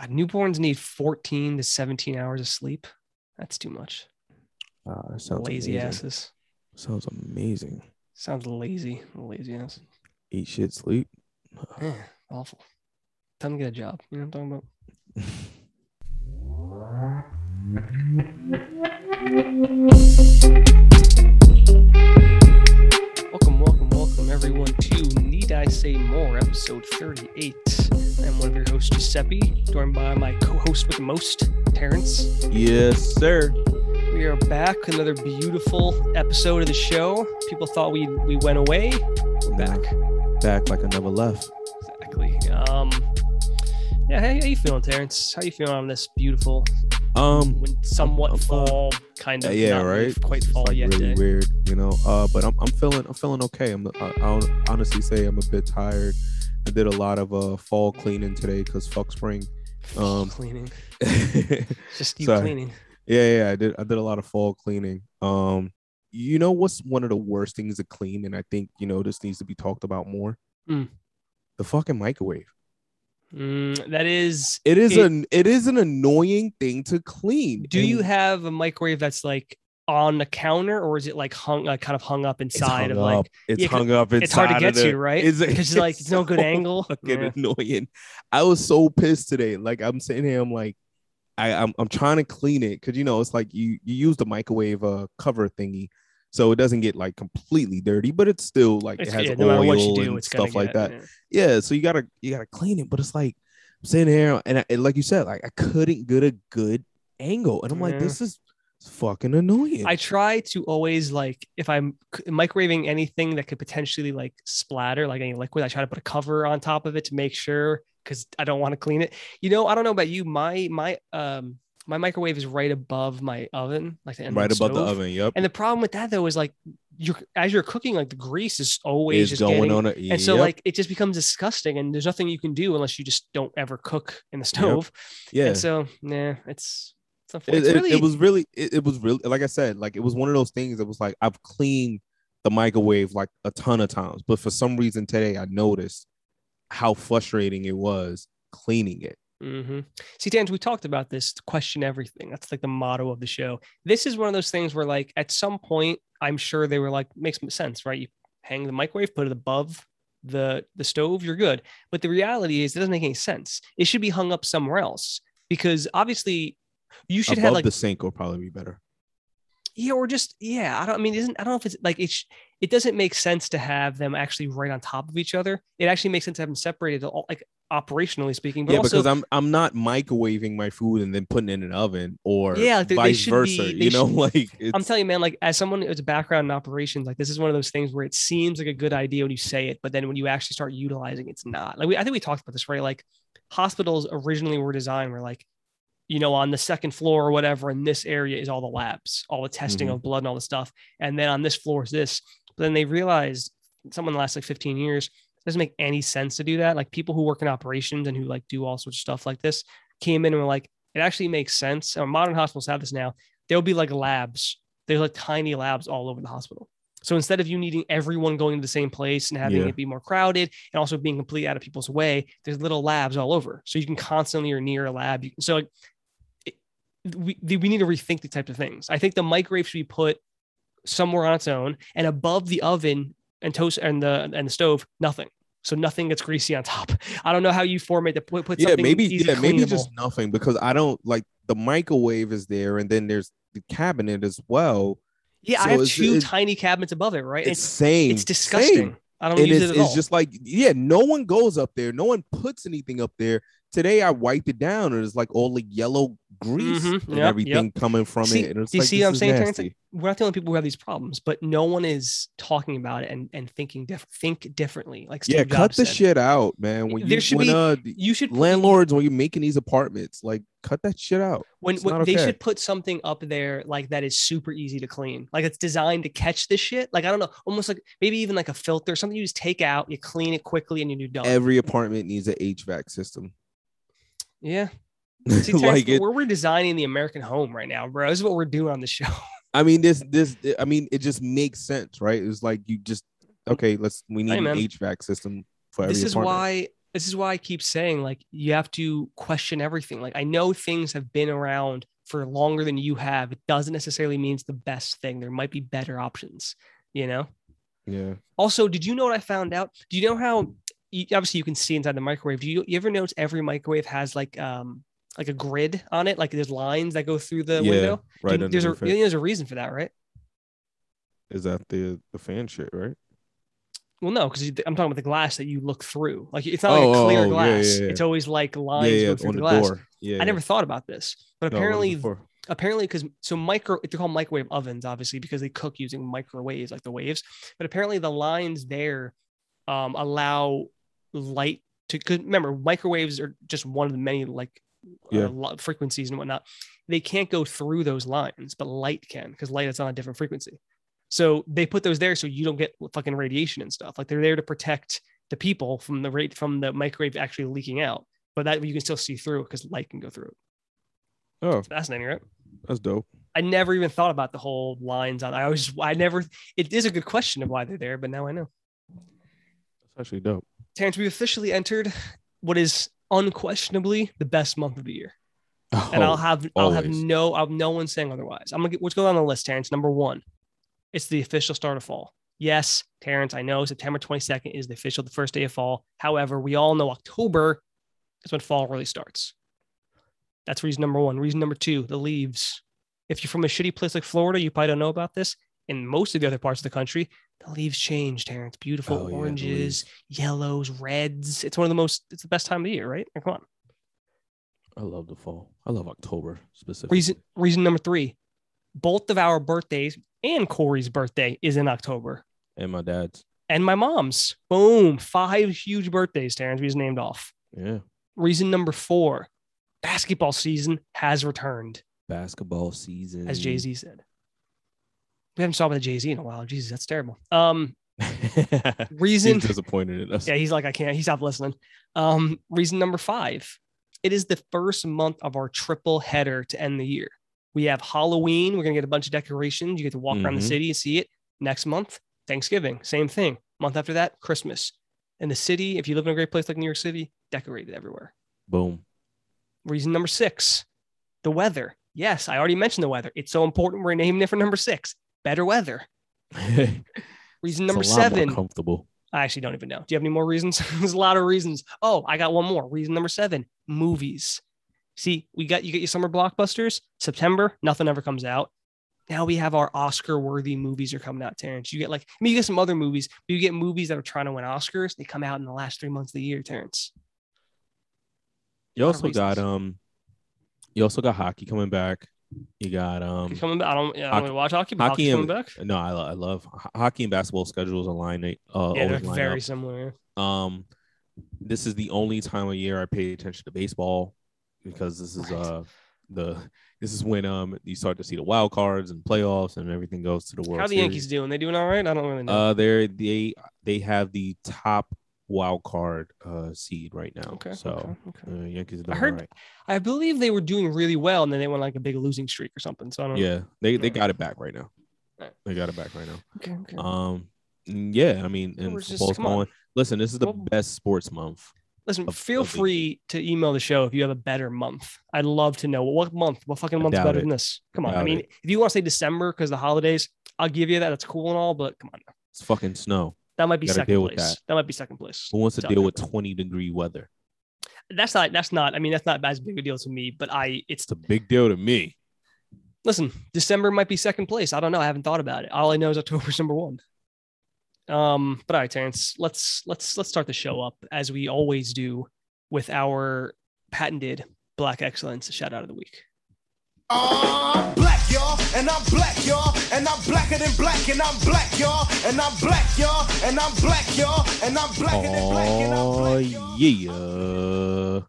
God, newborns need 14 to 17 hours of sleep. That's too much. Uh, sounds lazy amazing. asses. Sounds amazing. Sounds lazy. Lazy ass. Eat shit, sleep. Eh, awful. Time to get a job. You know what I'm talking about? Welcome, welcome, welcome everyone to Need I Say More, episode 38. I'm one of your hosts, Giuseppe, joined by my co-host with the most, Terrence. yes, sir. We are back, another beautiful episode of the show. People thought we we went away. We're back. Back like I never left. Exactly. Um yeah, how, how you feeling, Terrence? How you feeling on this beautiful, Um, somewhat I'm, uh, fall kind of? yeah, really right. Quite It's fall like yet. really day. weird, you know. Uh, but I'm, I'm feeling, I'm feeling okay. I'm, I, I'll honestly say I'm a bit tired. I did a lot of uh fall cleaning today because fuck spring. Um, cleaning. Just you cleaning. yeah, yeah, I did, I did a lot of fall cleaning. Um, you know what's one of the worst things to clean, and I think you know this needs to be talked about more. Mm. The fucking microwave. Mm, that is. It is It- an it is an annoying thing to clean. Do you have a microwave that's like on the counter, or is it like hung, like kind of hung up it's inside hung of up. like? it's yeah, hung up inside It's hard to get the- to, right? Is it- Because like it's no good so angle. Fucking Yeah. annoying. I was so pissed today. Like I'm sitting here, I'm like, I, I'm I'm trying to clean it because you know it's like you you use the microwave uh cover thingy, so it doesn't get like completely dirty, but it's still like It's- it has yeah, no oil do, and it's stuff like get- that. yeah. Yeah, so you gotta you gotta clean it, but it's like I'm sitting here and, I, and like you said, like I couldn't get a good angle, and I'm like, this is fucking annoying. I try to always like if I'm microwaving anything that could potentially like splatter, like any liquid, I try to put a cover on top of it to make sure because I don't want to clean it. You know, I don't know about you. My my um my microwave is right above my oven, like the end right of the above the oven. Yep, And the problem with that though is like you're as you're cooking, like the grease is always just going getting, on it. and so like it just becomes disgusting, and there's nothing you can do unless you just don't ever cook in the stove. yeah, And so nah, it's it's, it, it- really it was really it, it was really like I said, like it was one of those things that was like I've cleaned the microwave like a ton of times, but for some reason today I noticed how frustrating it was cleaning it. hmm See, Dan, we talked about this. Question everything. That's like the motto of the show. This is one of those things where, like, at some point, I'm sure they were like, makes sense, right? You hang the microwave, put it above the the stove, you're good. But the reality is, it doesn't make any sense. It should be hung up somewhere else because obviously, you should Above have like the sink will probably be better. yeah, or just yeah. I don't. I mean, isn't I don't know if it's like it's. It doesn't make sense to have them actually right on top of each other. It actually makes sense to have them separated, all- like operationally speaking. But yeah, also, because I'm I'm not microwaving my food and then putting it in an oven or Yeah, they- they vice should versa. be- they you know, should- like it's, I'm telling you, man, like as someone who's a background in operations, like this is one of those things where it seems like a good idea when you say it, but then when you actually start utilizing it's not. Like we, I think we talked about this, right? Like hospitals originally were designed where like, you know, on the second floor or whatever, in this area is all the labs, all the testing Mhm. of blood and all the stuff. And then on this floor is this. But then they realized someone in the last like 15 years it doesn't make any sense to do that. Like people who work in operations and who like do all sorts of stuff like this came in and were like, it actually makes sense. And modern hospitals have this now. There'll be like labs. There's like tiny labs all over the hospital. So instead of you needing everyone going to the same place and having Yeah. it be more crowded and also being completely out of people's way, there's little labs all over. So you can constantly or near a lab. You- So like, we, we need to rethink the types of things. I think the microwave should be put somewhere on its own and above the oven and toast and the and the stove, nothing. So nothing gets greasy on top. I don't know how you format the put, put yeah, something maybe yeah, maybe just nothing because I don't like the microwave is there and then there's the cabinet as well. yeah. so I have it's- two it- tiny cabinets above it, right? It's It's same. it's disgusting. same. I don't and use it's, it at all. it's just like yeah no one goes up there no one puts anything up there today i wiped it down and it's like all the yellow grease Mhm, and yep, everything coming from See- it and it's do you like, see what I'm saying, Terrence? we're not the only people who have these problems, but no one is talking about it and, and thinking diff- think differently. Like Steve yeah cut the said. shit out man. When There you should when be- uh You should landlords when you're making these apartments like cut that shit out. When, when not they should put something up there like that is super easy to clean. Like it's designed to catch this shit. Like i don't know almost like maybe even like a filter something you just take out you clean it quickly and you're done. Every apartment needs an hvac system yeah See, like it we're redesigning the american home right now bro this is what we're doing on the show i mean this this i mean it just makes sense right it's like you just okay let's we need Hey, an hvac system for every this is apartment. why this is why I keep saying like you have to question everything. Like I know things have been around for longer than you have. It doesn't necessarily mean it's the best thing. There might be better options, you know? Yeah. Also, did you know what I found out? Do you know how you, obviously you can see inside the microwave? Do you, you ever notice every microwave has like um like a grid on it? Like there's lines that go through the Yeah, window. Do right there's a underneath it. you know there's a reason for that, right? Is that the the fan shit, right? Well, no, because I'm talking about the glass that you look through. Like it's not like Oh, a oh, clear oh, yeah, glass. yeah, yeah. It's always like lines yeah, go through the, the glass. door. Yeah. I never thought about this, but No, what was it apparently, for? apparently, because so micro, they're called microwave ovens, obviously, because they cook using microwaves, like the waves. But apparently, the lines there um, allow light to. Cause remember, microwaves are just one of the many like Yeah. uh, frequencies and whatnot. They can't go through those lines, but light can, because light is on a different frequency. So they put those there so you don't get fucking radiation and stuff. Like they're there to protect the people from the rate from the microwave actually leaking out, but that you can still see through because light can go through it. Oh, Fascinating, right? that's dope. I never even thought about the whole lines on. I always, I never. It is a good question of why they're there, but now I know. That's actually dope. Terrence, we officially entered what is unquestionably the best month of the year, oh, and I'll Oh, have, I'll have no, I'll have no one saying otherwise. I'm gonna get what's going on the list, Terrence. Number one, it's the official start of fall. Yes, Terrence, I know September 22nd is the official, the first day of fall. However, we all know October is when fall really starts. That's reason number one. Reason number two, the leaves. If you're from a shitty place like Florida, you probably don't know about this. In most of the other parts of the country, the leaves change, Terrence. Beautiful Oh, oranges, leaves. yellows, reds. It's one of the most, it's the best time of the year, right? Come on. I love the fall. I love October specifically. Reason reason number three, both of our birthdays and Corey's birthday is in October. and my dad's. And my mom's. Boom. Five huge birthdays, Terrence. We just named off. Yeah. Reason number four, basketball season has returned, Basketball season. as Jay-Z said. We haven't talked about Jay-Z in a while. Jesus, that's terrible. Um, reason He's disappointed in us. Yeah, he's like, I can't. He stopped listening. Um, reason number five. It is the first month of our triple header to end the year. We have Halloween. We're gonna get a bunch of decorations. You get to walk around the Mhm. city and see it. Next month, Thanksgiving. Same thing. Month after that, Christmas. In the city, if you live in a great place like New York City, decorated everywhere. Boom. Reason number six, the weather. Yes, I already mentioned the weather. It's so important. We're naming it for number six. Better weather. Reason number It's a lot more seven. comfortable. I actually don't even know. Do you have any more reasons? There's a lot of reasons. Oh, I got one more. Reason number seven: movies. See, we got you get your summer blockbusters. September, nothing ever comes out. Now we have our Oscar-worthy movies are coming out, Terrence. You get like, I mean, you get some other movies, but you get movies that are trying to win Oscars. They come out in the last three months of the year, Terrence. You also got um. You also got hockey coming back. You got um. Coming back. I don't, yeah, I don't hockey- watch hockey, but hockey and- coming back. No, I, I love hockey and basketball schedules align. Uh, Yeah, they're very up. similar. Um, this is the only time of year I pay attention to baseball because this is uh the this is when um you start to see the wild cards and playoffs and everything goes to the World How the Series. Yankees doing? They doing all right? I don't really know. Uh, they're they they have the top wild card uh seed right now. okay. so okay, okay. uh, Yankees are I doing heard- right. I believe they were doing really well, and then they went like a big losing streak or something. So I don't. Yeah, they they got it back right now. Alright. They got it back right now. Okay. okay. Um, yeah, I mean, and we're just- football's come on. Listen, this is the Well- best sports month. Listen, of- feel of free to email the show if you have a better month. I'd love to know what month, what fucking I month's better it. than this. Come on. I doubt mean, it. if you want to say December because the holidays, I'll give you that. That's cool and all, but come on. It's fucking snow. That might be second place. that. That. might be second place. Who wants to deal with 20 degree weather? That's not, that's not, I mean, that's not as big a deal to me, but I, it's, It's a big deal to me. listen, December might be second place. I don't know. I haven't thought about it. All I know is October's number one. Um, but all right, Terrence, let's, let's, let's start the show up as we always do with our patented black excellence shout out of the week. I'm black, y'all, and I'm black, y'all, and I'm blacker than black, and I'm black, y'all, and I'm black, y'all, and I'm black, y'all, and I'm blacker than black, and I'm Oh black, y'all. yeah.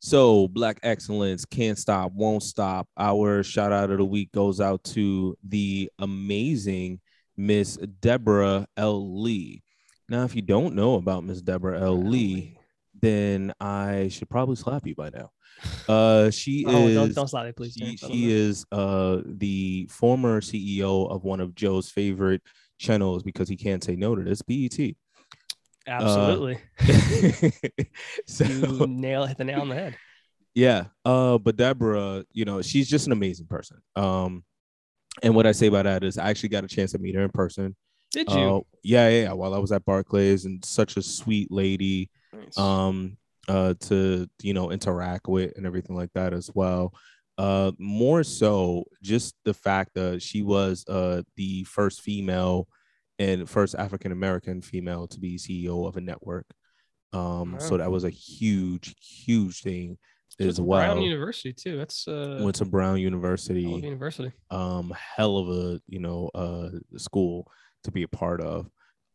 So Black Excellence can't stop, won't stop. Our shout out of the week goes out to the amazing Miss Deborah L. Lee. Now, if you don't know about Miss Deborah L. Lee, then I should probably slap you by now. Uh, she Oh, is don't, don't slap me, please. she, Terrence. I don't she is uh the former CEO of one of Joe's favorite channels because he can't say no to this BET. Absolutely. so you nail hit the nail on the head. yeah uh but deborah you know she's just an amazing person um and what i say about that is i actually got a chance to meet her in person Did you? uh, yeah, yeah yeah while i was at barclays and such a sweet lady Nice. um uh to you know interact with and everything like that as well. Uh more so just the fact that she was uh the first female and first african american female to be ceo of a network. Um so that was a huge huge thing as well Brown University too. That's uh went to brown university. University. um hell of a you know uh school to be a part of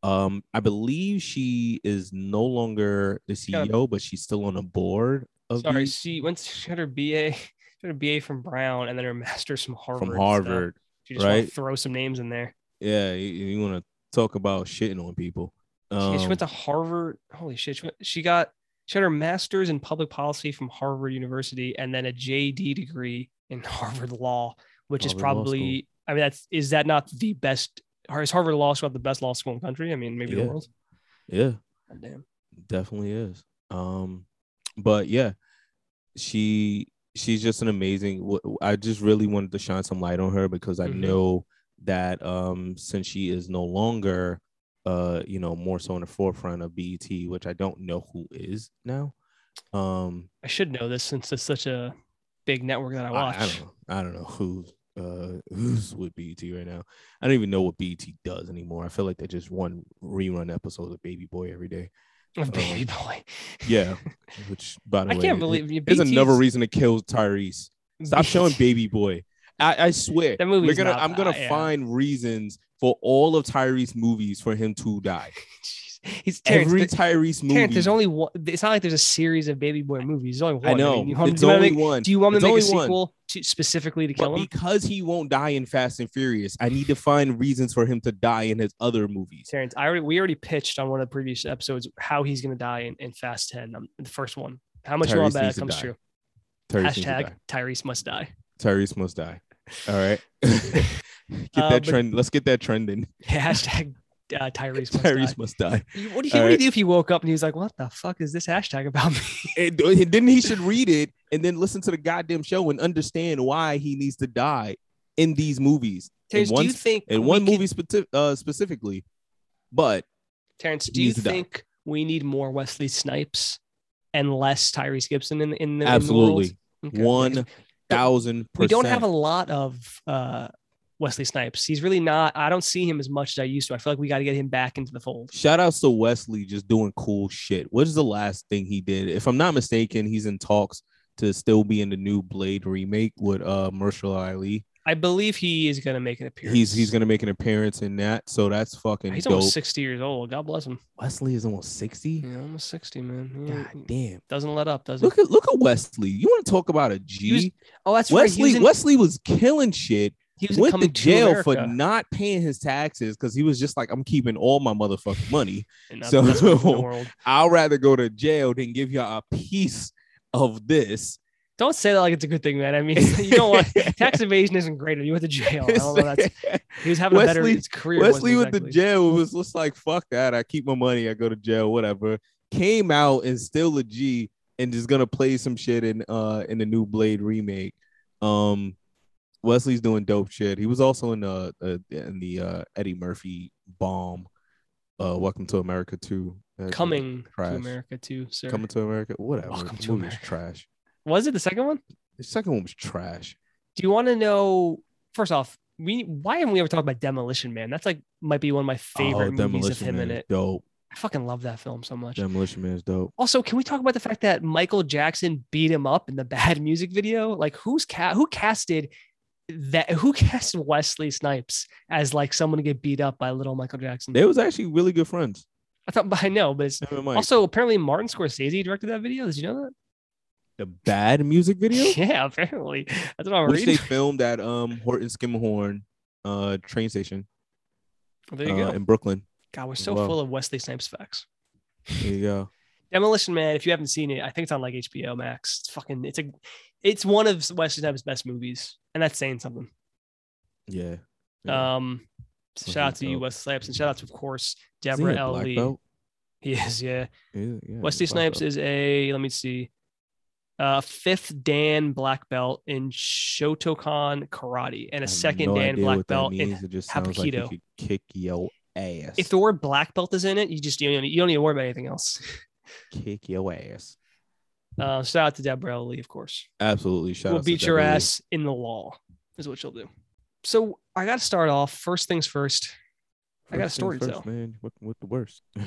um i believe she is no longer the a- ceo but she's still on the board of Sorry, the- she went. To, she got her BA. She got her BA from Brown, and then her master's from Harvard. from harvard She just wanna right? throw some names in there. yeah you, want to talk about shitting on people She, um, she went to Harvard. Holy shit! She, went, she got she had her master's in public policy from Harvard University, and then a JD degree in Harvard Law, which is Harvard Law probably. I mean, that's is that not the best? Or is Harvard Law School the best law school in the country? I mean, maybe Yeah. the world. yeah God damn. definitely is um but yeah she she's just an amazing I just really wanted to shine some light on her because i Mhm. know that um since she is no longer uh you know more so in the forefront of bet which i don't know who is now um I should know this since it's such a big network that I watch. I, I don't know i don't know who's uh who's with bet right now i don't even know what bet does anymore i feel like they just one rerun episodes of baby boy every day Of Baby Boy. yeah which by the way, I way can't believe you. There's another reason to kill Tyrese. Stop showing Baby Boy. I, I swear. That we're gonna not- I'm gonna uh, yeah. find reasons for all of Tyrese movies for him to die. He's Terrence, Every Tyrese movie. Terrence, there's only one. It's not like there's a series of Baby Boy movies. There's only one. I know. mean, it's do, you want only make, one. do you want me to make a sequel to specifically to But kill him? because he won't die in Fast and Furious, I need to find reasons for him to die in his other movies. Terrence, I already we already pitched on one of the previous episodes how he's gonna die in, in Fast Ten, um, the first one. How much Tyrese to it to comes true? Tyrese Hashtag. Tyrese must die. Tyrese must die. All right. get Uh, that but- trend. Let's get that trending. Hashtag uh, Tyrese must Tyrese die. must die. What do you, what do you do if he woke up and he was like, "What the fuck is this hashtag about me?" and, and then he should read it and then listen to the goddamn show and understand why he needs to die in these movies. Terrence, in do one, you think in one movie speci- uh, specifically, but Terrence, do you to die. think we need more Wesley Snipes and less Tyrese Gibson in in the absolutely in the world? Okay. one thousand we don't have a lot of uh Wesley Snipes. He's really not. I don't see him as much as I used to. I feel like we got to get him back into the fold. Shout outs to Wesley just doing cool shit. What is the last thing he did? If I'm not mistaken, he's in talks to still be in the new Blade remake with uh Mahershala Ali. I believe he is going to make an appearance. He's he's gonna make an appearance in that, so that's fucking He's dope. almost sixty years old. God bless him. Wesley is almost sixty. Yeah, almost sixty, man. God damn. doesn't let up, does he? Look at look at Wesley. You want to talk about a G? Was- oh, that's right. Wesley was in, Wesley was killing shit. He was Went to jail for not paying his taxes because he was just like, I'm keeping all my motherfucking money. so- the best movie in the world. I'll rather go to jail than give y'all a piece of this. Don't say that like it's a good thing, man. I mean, you don't want tax evasion isn't great. You went to jail. I don't know. That's he was having a better Wesley- career. Wesley the exactly- jail was just like, fuck that. I keep my money. I go to jail, whatever. Came out and still a G and just gonna play some shit in uh in the new Blade remake. Um Wesley's doing dope shit. He was also in uh, uh in the uh Eddie Murphy bomb. Uh Welcome to America too. coming Trash. to America too, sir. Coming to America. Whatever. Welcome The to movie was America. trash. Was it the second one? The second one was trash. Do you want to know? First off, we why haven't we ever talked about Demolition Man? That's like might be one of my favorite oh, movies Demolition of him Man in is it. Dope. I fucking love that film so much. Demolition Man is dope. Also, can we talk about the fact that Michael Jackson beat him up in the bad music video? Like, who's ca- who casted that? Who cast Wesley Snipes as like someone to get beat up by little Michael Jackson? They was actually really good friends. I thought, but I know, but it's Him and Mike. also apparently Martin Scorsese directed that video. Did you know that? the bad music video. Yeah, apparently. That's what I'm which they filmed at um Horton Schermerhorn uh train station There you uh, go. in Brooklyn. God, we're so wow. full of Wesley Snipes facts. There you go. Demolition Man, if you haven't seen it, I think it's on like HBO Max. It's fucking it's a it's one of Wesley Snipes' best movies. And that's saying something. Yeah. yeah. Um shout out to you. Wesley Snipes, and shout out to of course Deborah L. Lee. belt? He is, yeah. Yeah, yeah, Wesley Snipes belt. is a let me see, uh, fifth Dan black belt in Shotokan karate and a second no Dan black belt in. means. It just sounds like Hapkido. could kick your ass. If the word black belt is in it, you just you don't, you don't need to worry about anything else. kick your ass. Uh, shout out to Deborah Lee, of course. Absolutely. Shout we'll out to beat your Deborah Lee. ass in the law, is what she'll do. So I got to start off. First things first. I got a First story to first, tell. man. What what the worst?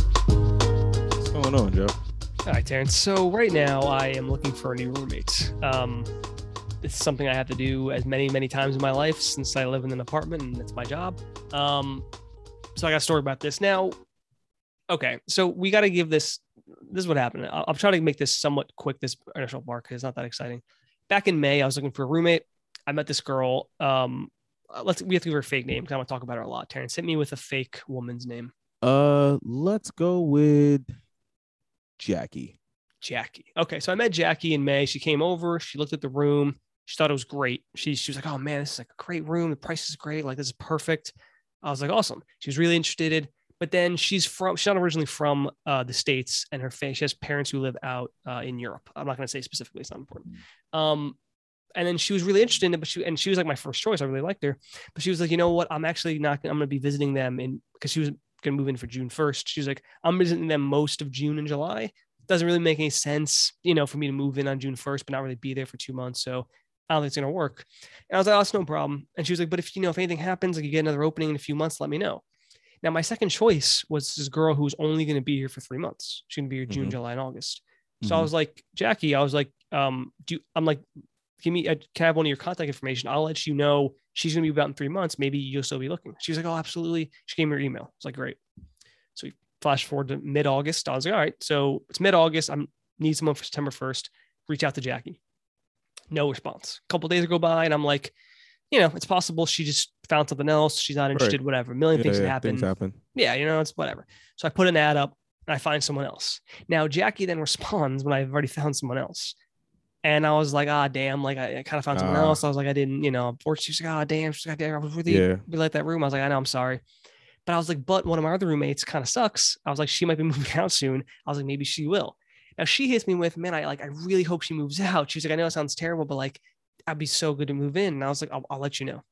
What's going on, Joe? All right, Terrence. So right now I am looking for a new roommate. Um, it's something I have to do as many, many times in my life since I live in an apartment and it's my job. Um, so I got a story about this now. Okay, so we got to give this. This is what happened. I'll, I'll try to make this somewhat quick. This initial because it's not that exciting. Back in May, I was looking for a roommate. I met this girl. Um, uh, let's we have to give her a fake name because I want to talk about her a lot. Terrence hit me with a fake woman's name, Uh, let's go with Jackie. Jackie. Okay, so I met Jackie in May. She came over. She looked at the room. She thought it was great. She she was like, "Oh man, this is like a great room. The price is great. Like this is perfect." I was like, "Awesome." She was really interested. But then she's from she's not originally from uh, the states, and her fa- she has parents who live out uh, in Europe. I'm not going to say specifically; it's not important. Um, and then she was really interested in it, but she and she was like my first choice. I really liked her, but she was like, you know what? I'm actually not. I'm going to be visiting them in because she was going to move in for June 1st. She was like, I'm visiting them most of June and July. Doesn't really make any sense, you know, for me to move in on June 1st, but not really be there for two months. So I don't think it's going to work. And I was like, oh, that's no problem. And she was like, but if you know, if anything happens, like you get another opening in a few months, let me know. Now, my second choice was this girl who's only going to be here for three months. She's going to be here June, Mhm. July, and August. So I Mhm. was like, Jackie, I was like, um, do you, I'm like, give me, a, can I have one of your contact information? I'll let you know she's going to be about in three months. Maybe you'll still be looking. She was like, oh, absolutely. She gave me her email. It's like, great. So we flash forward to mid August. I was like, all right, so it's mid August. I'm need someone for September 1st. Reach out to Jackie. No response. A couple days go by, and I'm like, you know, it's possible she just found something else. She's not interested, whatever. A million Yeah, things that yeah, happen Things happen. yeah, you know, it's whatever. So I put an ad up and I find someone else. Now Jackie then responds when I've already found someone else. And I was like, ah, damn, like I, I kind of found someone Ah. else. I was like, I didn't, you know, unfortunately, she's like, ah, damn, she's like, damn, I was with you. Yeah. We let that room. I was like, I know, I'm sorry. But I was like, but one of my other roommates kind of sucks. I was like, she might be moving out soon. I was like, maybe she will. Now she hits me with, man, I like, I really hope she moves out. She's like, I know it sounds terrible, but like, I'd be so good to move in. And I was like, I'll, I'll let you know.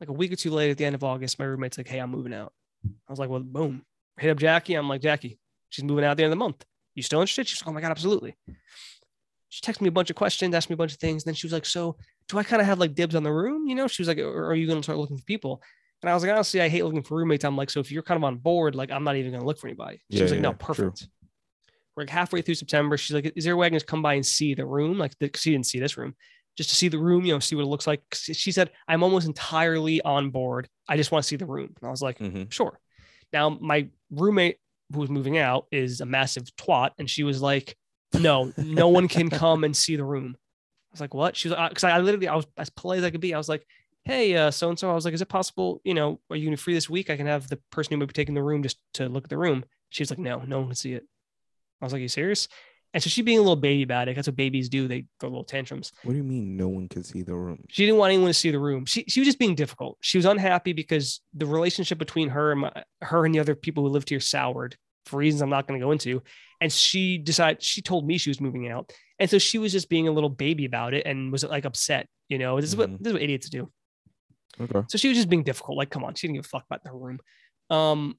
Like a week or two later, at the end of August, my roommate's like, hey, I'm moving out. I was like, well, boom. Hit up Jackie. I'm like, Jackie, she's moving out at the end of the month. You still interested? She's like, oh my God, absolutely. She texted me a bunch of questions, asked me a bunch of things. And then she was like, so do I kind of have like dibs on the room? You know, she was like, or are you going to start looking for people? And I was like, honestly, I hate looking for roommates. I'm like, so if you're kind of on board, like, I'm not even going to look for anybody. She Yeah, was like, no, perfect. true. We're like halfway through September. She's like, is there a way I can just come by and see the room? Like, because she didn't see this room, just to see the room, you know, see what it looks like." She said, I'm almost entirely on board. I just want to see the room. And I was like, Mhm. sure. Now, my roommate who was moving out is a massive twat. And she was like, no, no one can come and see the room. I was like, what? She was like, because I literally, I was as polite as I could be. I was like, hey, uh, so and so. I was like, is it possible, you know, are you free this week? I can have the person who may be taking the room just to look at the room. She was like, no, no one can see it. I was like, you serious? And so she being a little baby about it. That's what babies do. They throw little tantrums. What do you mean no one can see the room? She didn't want anyone to see the room. She she was just being difficult. She was unhappy because the relationship between her and my, her and the other people who lived here soured for reasons I'm not going to go into. And she decided she told me she was moving out, and so she was just being a little baby about it and was like upset. You know, this is what Mhm. this is what idiots do. Okay. So she was just being difficult. Like, come on, she didn't give a fuck about the room. Um,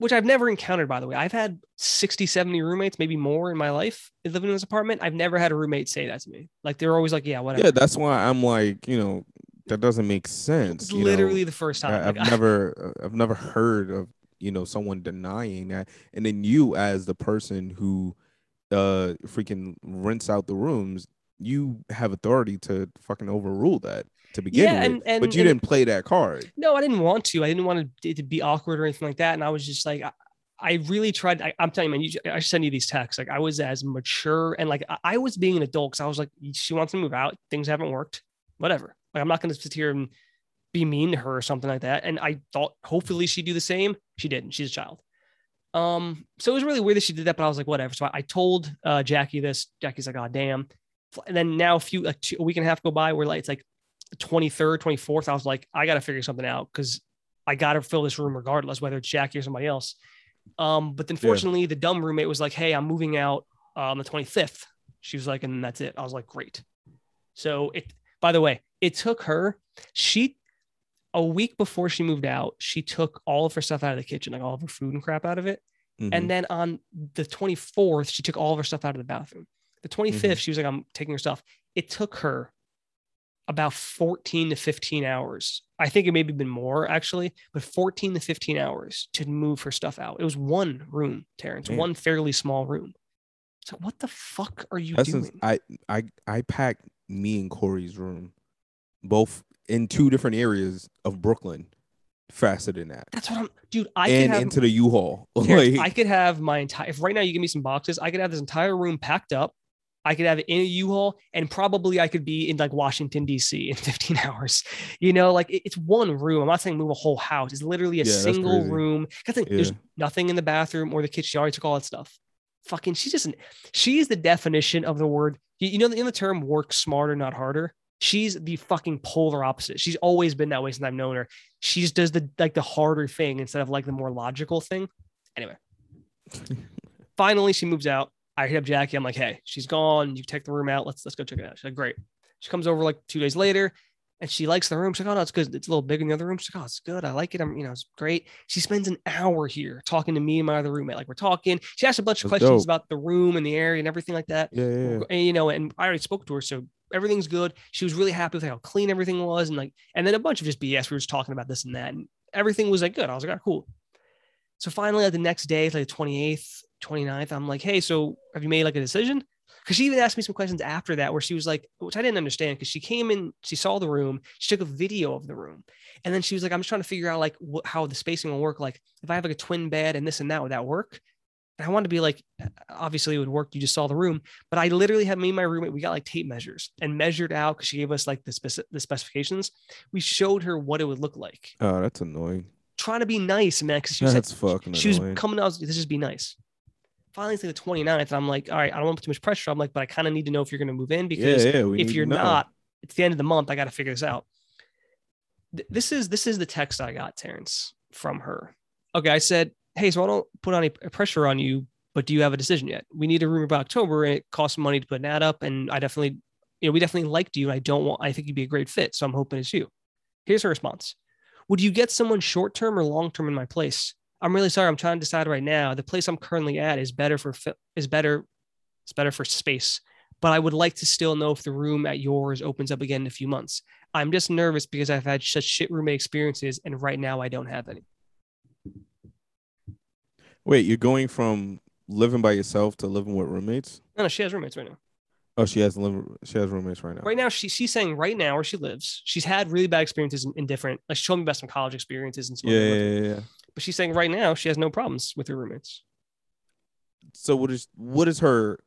which I've never encountered, by the way. I've had 60, 70 roommates, maybe more in my life living in this apartment. I've never had a roommate say that to me. Like they're always like, yeah, whatever. Yeah, that's why I'm like, you know, that doesn't make sense. It's you know. literally the first time. I, I've Like, never, uh, I've never heard of you know someone denying that, and then you as the person who, uh, freaking rents out the rooms, you have authority to fucking overrule that to begin Yeah, with. and- and- but you and- didn't play that card. No, I didn't want to. I didn't want it to be awkward or anything like that. And I was just like, I, I really tried. I, I'm telling you, man, you, I send you these texts. Like I was as mature and like I, I was being an adult because I was like, she wants to move out. Things haven't worked. Whatever. Like I'm not going to sit here and be mean to her or something like that. And I thought hopefully she'd do the same. She didn't. She's a child. Um, so it was really weird that she did that, but I was like, whatever. So I, I told uh, Jackie this. Jackie's like, oh damn. And then now a few like two, a week and a half go by where like it's like 23rd, 24th. I was like, I gotta figure something out because I gotta fill this room regardless, whether it's Jackie or somebody else. Um, but then Yeah. fortunately, the dumb roommate was like, Hey, I'm moving out on the 25th. She was like, and that's it. I was like, great. So it by the way, it took her, she a week before she moved out, she took all of her stuff out of the kitchen, like all of her food and crap out of it. Mhm. And then on the 24th, she took all of her stuff out of the bathroom. The 25th, she was like, I'm taking her stuff. It took her about 14 to 15 hours. I think it maybe been more actually, but 14 to 15 hours to move her stuff out. It was one room, Terrence, Man. one fairly small room. So what the fuck are you doing? I I I packed me and Corey's room, both in two different areas of Brooklyn, faster than that, That's what I'm, dude. I could and have into the U-Haul. Terrence, like, I could have my entire. If right now you give me some boxes, I could have this entire room packed up. I could have it in a U-Haul, and probably I could be in like Washington D.C. in 15 hours. You know, like it- it's one room. I'm not saying move a whole house. It's literally a Yeah, single room. 'Cause think, There's nothing in the bathroom or the kitchen. She already took all that stuff. Fucking, she's just. an- She's the definition of the word. You, you know, in the term "work smarter, not harder." She's the fucking polar opposite. She's always been that way since I've known her. She just does the like the harder thing instead of like the more logical thing. Anyway, finally she moves out. I hit up Jackie. I'm like, hey, she's gone. You take the room out. Let's let's go check it out. She's like, great. She comes over like two days later and she likes the room. She's like, oh no, it's good. It's a little bigger than the other room. She's like, oh, it's good. I like it. I'm, you know, it's great. She spends an hour here talking to me and my other roommate. Like we're talking. She asked a bunch of That's questions dope. about the room and the area and everything like that. yeah, yeah, yeah. And, you know, and I already spoke to her, so everything's good. She was really happy with how clean everything was, and like, and then a bunch of just BS. We were just talking about this and that, and everything was like good. I was like, oh, cool. So finally, like the next day, like the 28th, 29th, I'm like, hey, so have you made like a decision? Because she even asked me some questions after that, where she was like, which I didn't understand, because she came in, she saw the room, she took a video of the room, and then she was like, I'm just trying to figure out like wh- how the spacing will work. Like, if I have like a twin bed and this and that, would that work? And I wanted to be like, obviously it would work. You just saw the room, but I literally had me and my roommate. We got like tape measures and measured out because she gave us like the speci- the specifications. We showed her what it would look like. Oh, that's annoying. Trying to be nice, man, because she was That's fucking she was coming out. This just be nice. Finally, it's like the 29th, and I'm like, all right, I don't want to put too much pressure. I'm like, but I kind of need to know if you're going to move in because yeah, yeah. If you're not, it's the end of the month. I got to figure this out. Th- This is this is the text I got, Terrence, from her. Okay, I said, hey, so I don't put any pressure on you, but do you have a decision yet? We need a room by October, and it costs money to put an ad up. And I definitely, you know, we definitely liked you. And I don't want. I think you'd be a great fit. So I'm hoping it's you. Here's her response: Would you get someone short term or long term in my place? I'm really sorry. I'm trying to decide right now. The place I'm currently at is better for is better. It's better for space but I would like to still know if the room at yours opens up again in a few months. I'm just nervous because I've had such shit roommate experiences, and right now I don't have any. Wait, you're going from living by yourself to living with roommates? No, no, she has roommates right now. Oh, she has live. She has roommates right now. Right now, she, she's saying right now where she lives, she's had really bad experiences in, in different. Like she told me about some college experiences and some. Yeah, yeah, yeah, yeah. But she's saying right now she has no problems with her roommates. So what is what is her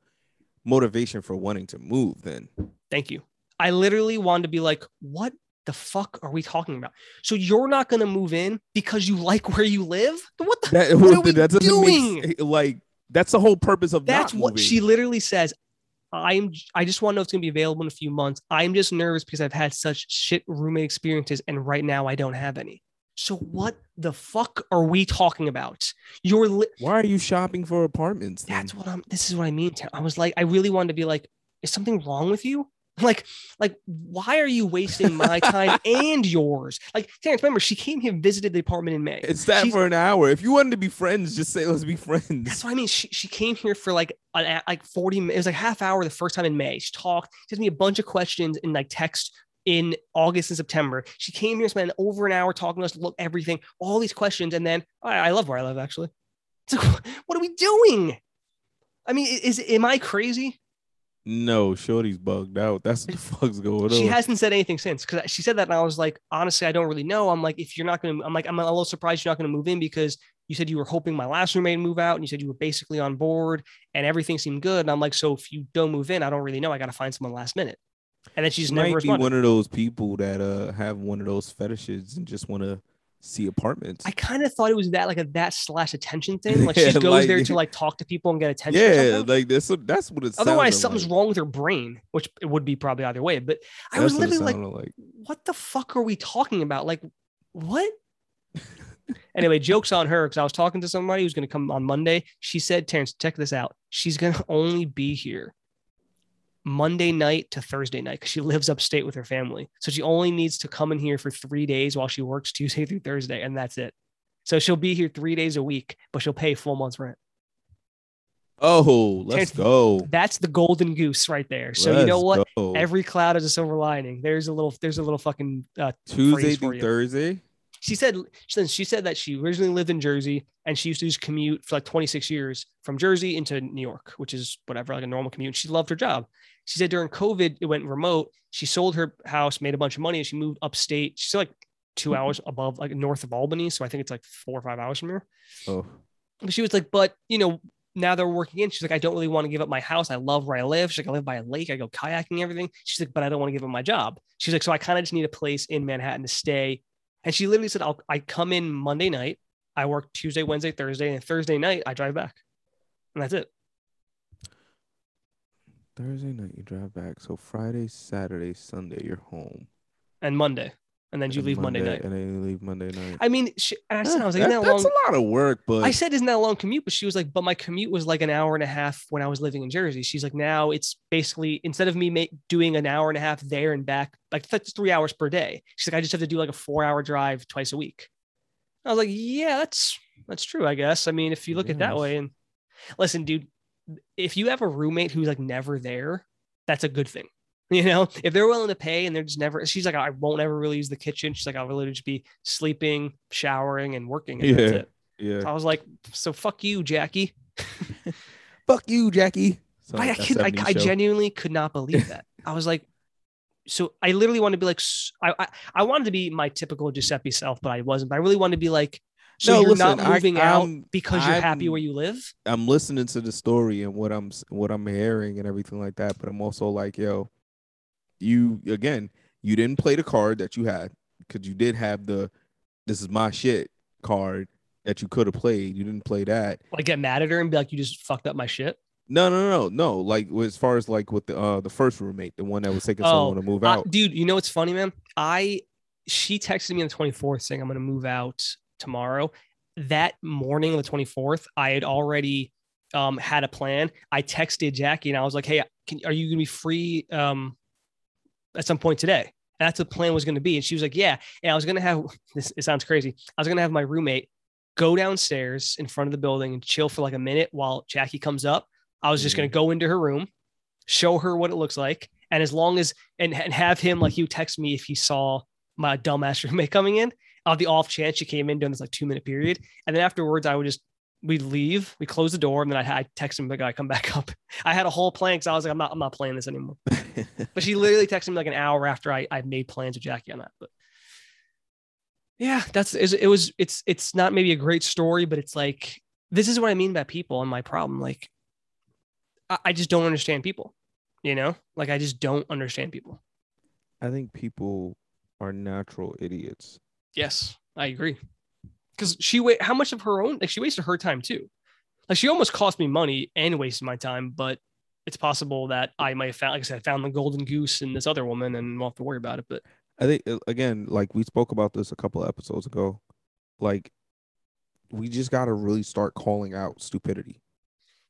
motivation for wanting to move then? Thank you. I literally wanted to be like, what the fuck are we talking about? So you're not going to move in because you like where you live? What the? That, What are we that doing? make like that's the whole purpose of that. That's what moving. she literally says. I'm I just want to know if it's gonna be available in a few months. I'm just nervous because I've had such shit roommate experiences and right now I don't have any. So what the fuck are we talking about? You're li- Why are you shopping for apartments? Then? that's what I'm this is what I mean. I was like, I really wanted to be like, is something wrong with you? Like, like, why are you wasting my time and yours? Like, Terrence, remember, she came here, visited the apartment in May. It's that She's- for an hour. If you wanted to be friends, just say let's be friends. That's what I mean. She, she came here for like an, like 40 minutes. It was like half hour the first time in May. She talked, she asked me a bunch of questions in like text in August and September. She came here, spent over an hour talking to us, look everything, all these questions. And then oh, I, I love where I live actually. So what are we doing? I mean, is, am I crazy? No, Shorty's bugged out. That's what the fuck's going on. She hasn't said anything since because she said that, and I was like, honestly, I don't really know. I'm like, if you're not gonna, I'm like, I'm a little surprised you're not gonna move in because you said you were hoping my last roommate would move out, and you said you were basically on board, and everything seemed good. And I'm like, so if you don't move in, I don't really know. I got to find someone last minute. And then she's She just might never be one of those people that uh have one of those fetishes and just want to see apartments. I kind of thought it was that like a that slash attention thing. Like she Yeah, just goes like- there to like talk to people and get attention. yeah, like that's what that's what it's. Otherwise, something's wrong with her brain, which it would be probably either way. But I was literally like, like, what the fuck are we talking about? Like, what? anyway, joke's on her because I was talking to somebody who's going to come on Monday. She said, Terrence, check this out. She's going to only be here Monday night to Thursday night because she lives upstate with her family. So she only needs to come in here for three days while she works Tuesday through Thursday, and that's it. So she'll be here three days a week, but she'll pay full month's rent. oh, let's Terrence, go. That's the golden goose right there. So you know what? go. Every cloud has a silver lining. There's a little, there's a little fucking uh, Tuesday through. Thursday. she said she said she said that she originally lived in Jersey and she used to just commute for like 26 years from Jersey into New York, which is whatever, like a normal commute. She loved her job. She said during COVID, it went remote. She sold her house, made a bunch of money, and she moved upstate. She's like two mm-hmm. hours above, like north of Albany. So I think it's like four or five hours from here. Oh, But she was like, but you know, now they're working in. She's like, I don't really want to give up my house. I love where I live. She's like, I live by a lake. I go kayaking, everything. She's like, but I don't want to give up my job. She's like, so I kind of just need a place in Manhattan to stay. And she literally said, I'll I come in Monday night. I work Tuesday, Wednesday, Thursday, and Thursday night I drive back. And that's it. Thursday night you drive back. So Friday, Saturday, Sunday you're home. And Monday. And then you And leave Monday, night. and then you leave Monday night. I mean, she, and I said, I was like, That- that that's long? a lot of work, but I said, isn't that a long commute? But she was like, but my commute was like an hour and a half when I was living in Jersey. She's like, now it's basically instead of me make, doing an hour and a half there and back, like that's three hours per day. She's like, I just have to do like a four hour drive twice a week. I was like, yeah, that's that's true, I guess. I mean, if you look at it that way, and listen, dude, if you have a roommate who's like never there, that's a good thing. You know, if they're willing to pay and they're just never, she's like, I won't ever really use the kitchen. She's like, I'll really just be sleeping, showering, and working. And that's Yeah. it. yeah. So I was like, so fuck you, Jackie. Fuck you, Jackie. So I, I, could, I, I genuinely could not believe that. I was like, so I literally wanted to be like, I I wanted to be my typical Giuseppe self, but I wasn't. But I really wanted to be like, so No, you're listen, not moving out I'm- because you're happy I'm- where you live. I'm listening to the story and what I'm what I'm hearing and everything like that, but I'm also like, yo, you again, you didn't play the card that you had because you did have the this is my shit card that you could have played. You didn't play that. Like get mad at her and be like, you just fucked up my shit. No, no, no, no. Like as far as like with the uh the first roommate, the one that was taking Oh, long to move Uh, out. dude, you know what's funny, man? I she texted me on the 24th saying I'm gonna move out tomorrow. That morning the 24th, I had already um had a plan. I texted Jackie and I was like, Hey, can, are you gonna be free um at some point today? And that's what the plan was gonna be. And she was like, Yeah. And I was gonna have this it sounds crazy. I was gonna have my roommate go downstairs in front of the building and chill for like a minute while Jackie comes up. I was just Mhm. gonna go into her room, show her what it looks like. And as long as and, and have him like he would text me if he saw my dumbass roommate coming in on the off chance she came in during this like two minute period. And then afterwards, I would just we'd leave, we close the door, and then I I text him the guy come back up. I had a whole plan because I was like, I'm not I'm not playing this anymore. But she literally texted me like an hour after I I made plans with Jackie on that. But yeah, that's it was it's it's not maybe a great story, but it's like this is what I mean by people and my problem. Like I, I just don't understand people. You know, like I just don't understand people. I think people are natural idiots. Yes, I agree. Because she wait, how much of her own? Like she wasted her time too. Like she almost cost me money and wasted my time. But it's possible that I might have found, like I said, found the golden goose in this other woman, and won't have to worry about it. But I think uh, again, like we spoke about this a couple of episodes ago, like we just got to really start calling out stupidity.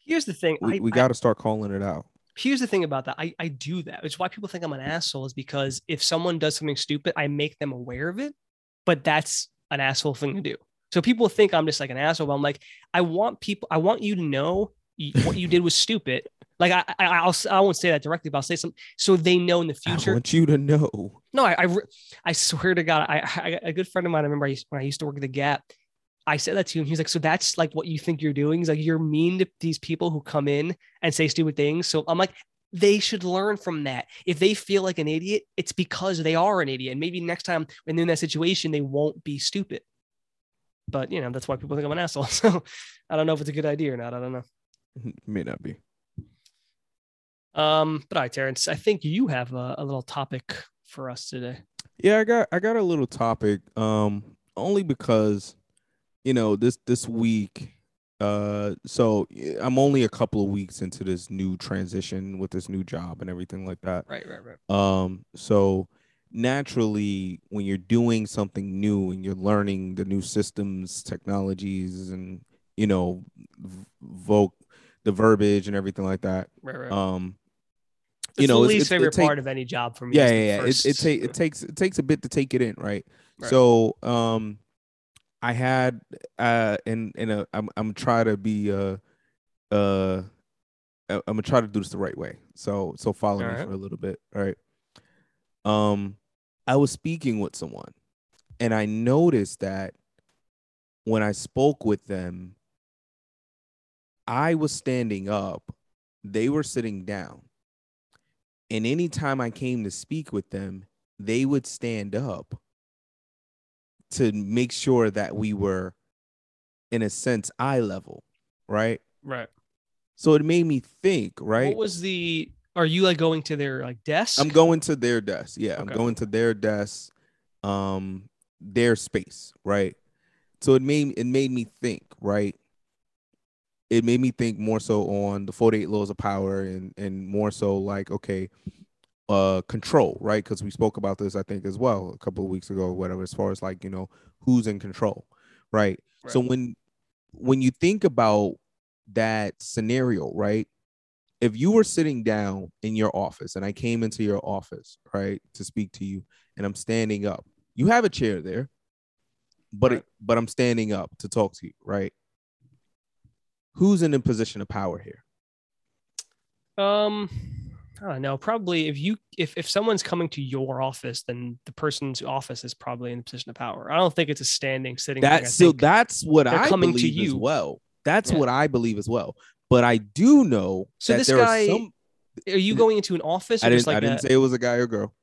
here's the thing: We, we got to start calling it out. here's the thing about that. I, I do that. It's why people think I'm an asshole is because if someone does something stupid, I make them aware of it. But that's an asshole thing to do. So people think I'm just like an asshole. But I'm like, I want people, I want you to know what you did was stupid. Like I, I I'll I won't say that directly, but I'll say something so they know in the future. I want you to know. No, I, I, I swear to God, I, I, a good friend of mine. I remember I used, when I used to work at the Gap. I said that to him. He's like, so that's like what you think you're doing. He's like, you're mean to these people who come in and say stupid things. So I'm like, they should learn from that. If they feel like an idiot, it's because they are an idiot. And maybe next time when they're in that situation, they won't be stupid. But you know, that's why people think I'm an asshole. So I don't know if it's a good idea or not. I don't know. May not be. Um, but all right, Terrence, I think you have a, a little topic for us today. Yeah, I got I got a little topic. Um, only because you know this this week uh so I'm only a couple of weeks into this new transition with this new job and everything like that Right, right, right. um so naturally when you're doing something new and you're learning the new systems technologies and you know voc the verbiage and everything like that Right, right. um It's you know the it's- least it- it favorite take- part of any job for me. yeah yeah, yeah. It, it, take, it takes it takes a bit to take it in right, Right. so um i had uh and and uh, i'm i'm trying to be uh uh i'm gonna try to do this the right way. So so follow me Alright. for a little bit all right um i was speaking with someone and i noticed that when i spoke with them i was standing up they were sitting down and anytime I came to speak with them, they would stand up to make sure that we were, in a sense, eye level, right? right. So it made me think, right? What was the? Are you like going to their like desk? I'm going to their desk. Yeah, I'm going to their desk, um, their space, right? So it made it made me think, right? It made me think more so on the 48 laws of power and and more so like, okay, uh control, right? Because we spoke about this, I think, as well a couple of weeks ago, or whatever, as far as like, you know, who's in control, right? So when when you think about that scenario, right? if you were sitting down in your office and I came into your office, right, to speak to you, and I'm standing up, you have a chair there, but Right. it, but I'm standing up to talk to you, right? Who's in a position of power here? Um, I don't know. Probably if you if if someone's coming to your office, then the person's office is probably in a position of power. I don't think it's a standing sitting. That's so that's what I coming to believe as you. well. That's Yeah. what I believe as well. But I do know So that this there guy- are some. Are you going into an office? Or I didn't. like I didn't a- say it was a guy or girl.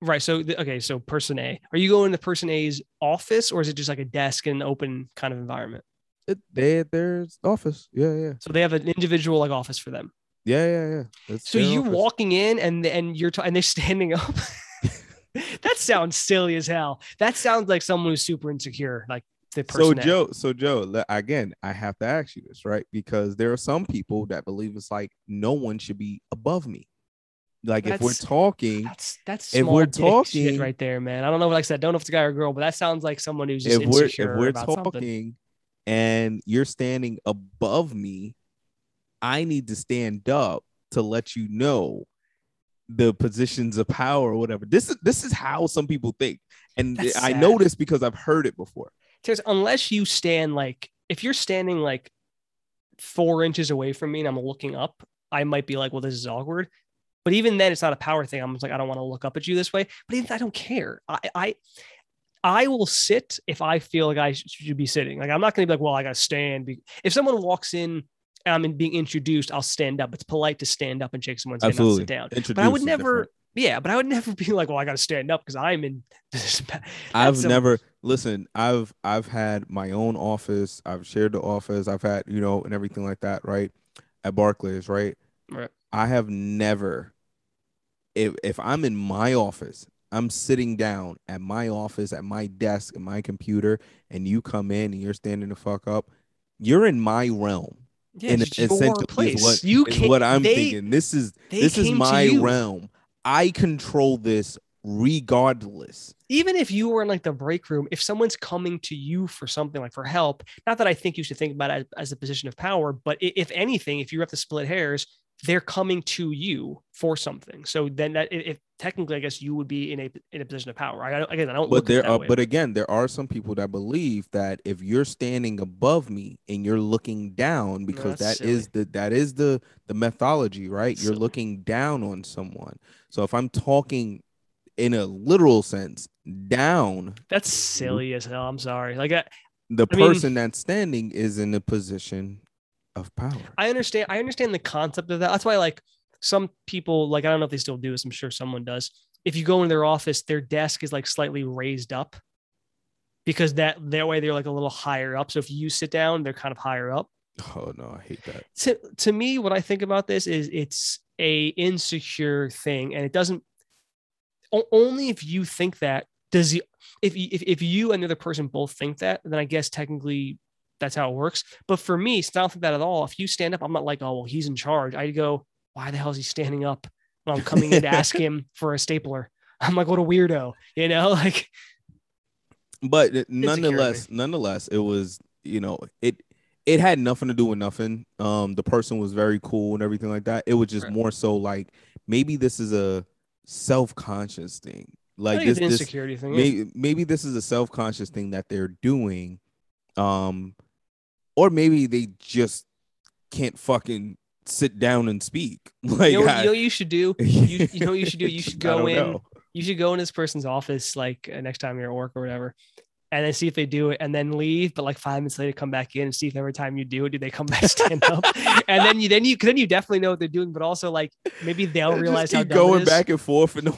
right. So okay. So person A. Are you going to person A's office, or is it just like a desk and an open kind of environment? It, they, there's office. Yeah, yeah, So they have an individual like office for them. Yeah, yeah, yeah. It's So you office. walking in and and you're t- and they're standing up. that sounds silly as hell. That sounds like someone who's super insecure, like the person. So A. Joe, so Joe, again, I have to ask you this, right? Because there are some people that believe it's like no one should be above me. Like if we're talking, That's that's If we're talking- right there, man. I don't know, like I said, don't know if it's a guy or girl, but that sounds like someone who's just if we're if insecure we're about something. talking and you're standing above me, I need to stand up to let you know the positions of power or whatever. This is this is how some people think. And That's I sad. know this because I've heard it before. Terrence, unless you stand like if you're standing like four inches away from me and I'm looking up, I might be like, well, this is awkward. But even then, it's not a power thing. I'm just like, I don't want to look up at you this way. But even I don't care. I I I will sit if I feel like I should be sitting. Like I'm not gonna be like, well, I gotta stand. If someone walks in Um, and I'm being introduced, I'll stand up. It's polite to stand up and shake someone's hand, Absolutely. sit down. Introduce But I would never, different. yeah, but I would never be like, well, I gotta stand up because I'm in. this. I've never listen. I've I've had my own office. I've shared the office. I've had you know and everything like that. Right at Barclays. Right. Right. I have never. If if I'm in my office, I'm sitting down at my office at my desk at my computer, and you come in and you're standing the fuck up. You're in my realm. Yeah, your essentially place. is what you is can't- what I'm they- thinking. This is this is my realm. I control this regardless. even if you were in like the break room, if someone's coming to you for something like for help, not that I think you should think about it as, as a position of power, but if anything, if you have to split hairs, they're coming to you for something. So then that if, if technically, I guess you would be in a in a position of power. I, I again, I don't. but look at it there are way. but again there are some people that believe that if you're standing above me and you're looking down because that's that is the that is the the methodology right you're Silly. looking down on someone so if i'm talking in a literal sense down that's silly as hell. I'm sorry. Like I, the I mean- person that's standing is in a position of power I understand. I understand the concept of that. That's why, like, some people, like, I don't know if they still do this. I'm sure someone does. If you go into their office, their desk is like slightly raised up because that that way they're like a little higher up. So if you sit down, they're kind of higher up. oh no i hate that To to me, what I think about this is it's a insecure thing, and it doesn't. Only if you think that does the if you, if, if you and the other person both think that, then I guess technically that's how it works. But for me, I don't think that at all. If you stand up, I'm not like, oh well, he's in charge. I go, why the hell is he standing up when I'm coming in to ask him for a stapler? I'm like, what a weirdo, you know? Like, but nonetheless, nonetheless, it was you know it it had nothing to do with nothing. Um, the person was very cool and everything like that. It was just Right. more so like maybe this is a self conscious thing. Like this, it's an this insecurity thing. yeah. maybe maybe this is a self conscious thing that they're doing, um, or maybe they just can't fucking sit down and speak. Like you know, I- you know what you should do? You, you know what you should do? You should go in. know. You should go in this person's office like uh, next time you're at work or whatever, and then see if they do it, and then leave. But like five minutes later, come back in and see if every time you do it, do they come back stand up? and then you then you then you definitely know what they're doing. But also like maybe they'll realize how going back and forth and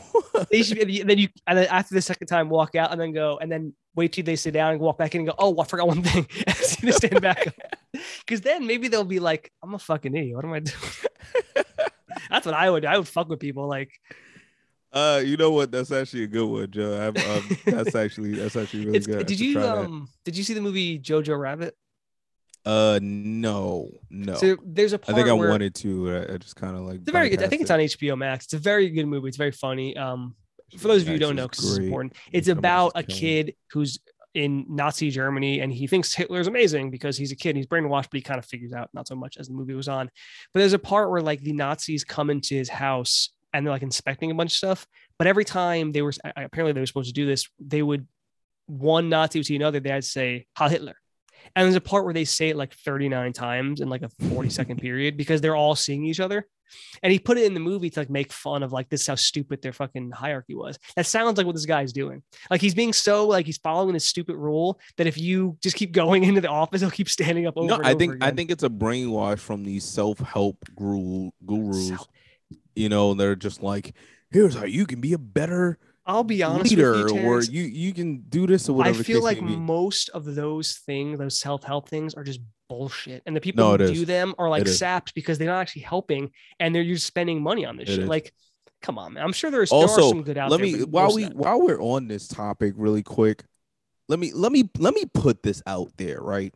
They should then you and then after the second time walk out and then go and then wait till they sit down and walk back in and go oh I forgot one thing to stand back because then maybe they'll be like I'm a fucking idiot what am I doing that's what I would do. I would fuck with people like Uh, you know what? That's actually a good one, Joe. I'm, um, that's actually that's actually really it's good. Did you try that. um did you see the movie Jojo Rabbit Uh, no, no. so there's a I part I think I wanted to. I, I just kind of like. it's very good, I think it's on. HBO Max it's a very good movie it's very funny um for those of you who don't know, because it's important, it's about a kid who's in Nazi Germany and he thinks Hitler's amazing because he's a kid. He's brainwashed, but he kind of figures out not so much as the movie was on. But there's a part where like the Nazis come into his house and they're like inspecting a bunch of stuff. But every time they were apparently they were supposed to do this, they would one Nazi to another, they'd say Heil Hitler. And there's a part where they say it like 39 times in like a 40 second period because they're all seeing each other. And he put it in the movie to like make fun of like this is how stupid their fucking hierarchy was. That sounds like what this guy's doing. Like he's being so like he's following this stupid rule that if you just keep going into the office, he'll keep standing up over. No, I over think I think it's a brainwash from these self help guru gurus. Self- You know, they're just like, here's how you can be a better I'll be honest leader, with you, or you you can do this or whatever. I feel like most of those things, those self help things, are just bullshit. And the people No, who do them are like It is. saps because they're not actually helping and they're just spending money on this It shit. is. Like, come on, man. I'm sure there's there are some good out let there. me while we while we're on this topic really quick let me let me let me put this out there right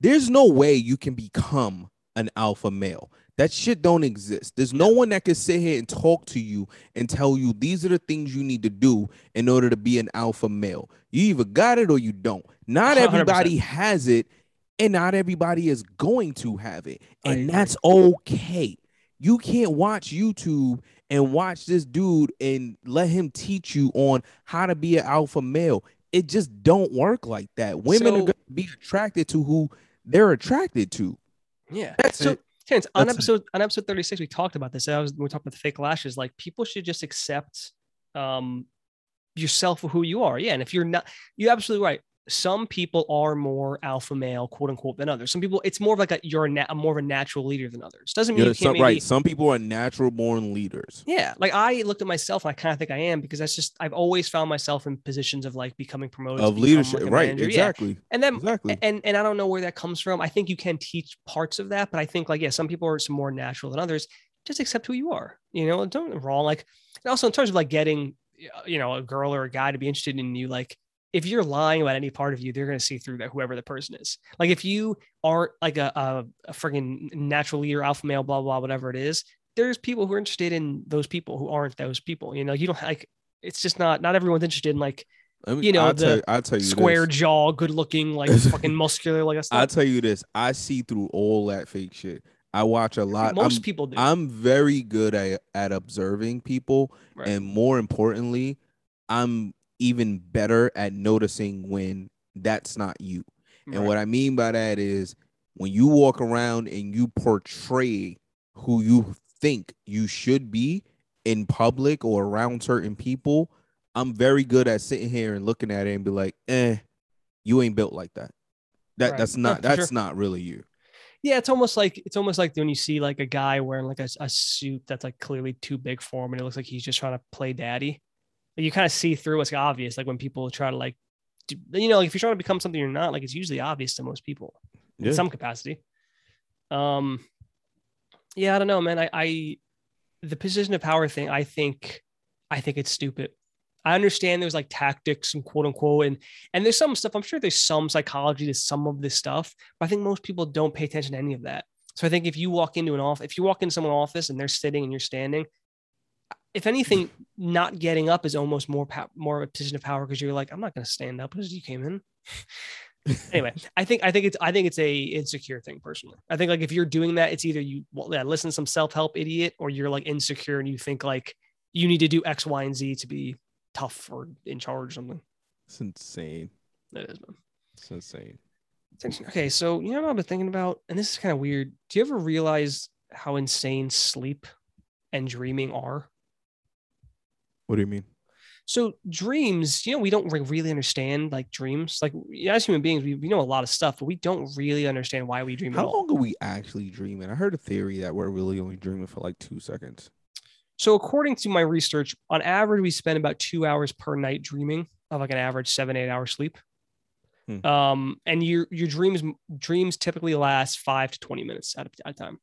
there's no way you can become an alpha male that shit don't exist. There's no one that can sit here and talk to you and tell you these are the things you need to do in order to be an alpha male. You either got it or you don't. Not 100%. everybody has it and not everybody is going to have it. And that's okay. You can't watch youtube and watch this dude and let him teach you on how to be an alpha male. It just don't work like that. Women are going to be attracted to who they're attracted to. Yeah. That's so. Terrence, on That's it. episode on episode 36, we talked about this. I was we talked about the fake lashes. Like people should just accept um yourself for who you are. Yeah. And if you're not, you're absolutely right. Some people are more alpha male, quote unquote, than others. Some people, it's more of like a you're a, na- more of a natural leader than others. Doesn't mean can't maybe, right some people are natural born leaders Yeah, like I looked at myself and I kind of think I am because that's just I've always found myself in positions of like becoming promoted of leadership like, right manager. Yeah. exactly And then exactly and and I don't know where that comes from. I think you can teach parts of that, but I think like yeah, some people are some more natural than others. Just accept who you are. You know, don't wrong. Like and also in terms of like getting you know a girl or a guy to be interested in you, like if you're lying about any part of you, they're gonna see through that whoever the person is. Like if you aren't like a a, a friggin' natural leader, alpha male, blah blah, whatever it is, there's people who are interested in those people who aren't those people. You know, you don't like. It's just not not everyone's interested in like you know, I'll the tell, I'll tell you square this. jaw, good looking, like fucking muscular, like that's I'll tell you this i see through all that fake shit i watch a lot most I'm- people do. I'm very good at, at observing people, Right. and more importantly, I'm even better at noticing when that's not you. And what I mean by that is when you walk around and you portray who you think you should be in public or around certain people, I'm very good at sitting here and looking at it and be like, eh, you ain't built like that. That Right. that's not that's sure. not really you. yeah, it's almost like it's almost like when you see like a guy wearing like a, a suit that's like clearly too big for him, and it looks like he's just trying to play daddy. You kind of see through what's obvious, like when people try to like, do, you know, like if you're trying to become something you're not, like it's usually obvious to most people Yeah. in some capacity. Um, yeah, I don't know, man. I, I, the position of power thing, I think, I think it's stupid. I understand there's like tactics and quote unquote, and and there's some stuff. I'm sure there's some psychology to some of this stuff, but I think most people don't pay attention to any of that. So I think if you walk into an office, if you walk into someone's office and they're sitting and you're standing, if anything, not getting up is almost more pow- more of a position of power because you're like, I'm not going to stand up because you came in. anyway, I think I think it's I think it's a insecure thing personally. I think like if you're doing that, it's either you well, yeah, listen to some self help idiot or you're like insecure and you think like you need to do X, Y, and Z to be tough or in charge or something. It's insane. That is, man. It's insane. Okay, so you know what I've been thinking about, and this is kind of weird. Do you ever realize how insane sleep and dreaming are? What do you mean? So dreams, you know, we don't re- really understand like dreams. Like as human beings, we, we know a lot of stuff, but we don't really understand why we dream How long are we actually dreaming? I heard a theory that we're really only dreaming for like two seconds. So according to my research, on average, we spend about two hours per night dreaming of like an average seven, eight hour sleep. Hmm. Um, and your your dreams dreams typically last five to 20 minutes at a, at a time.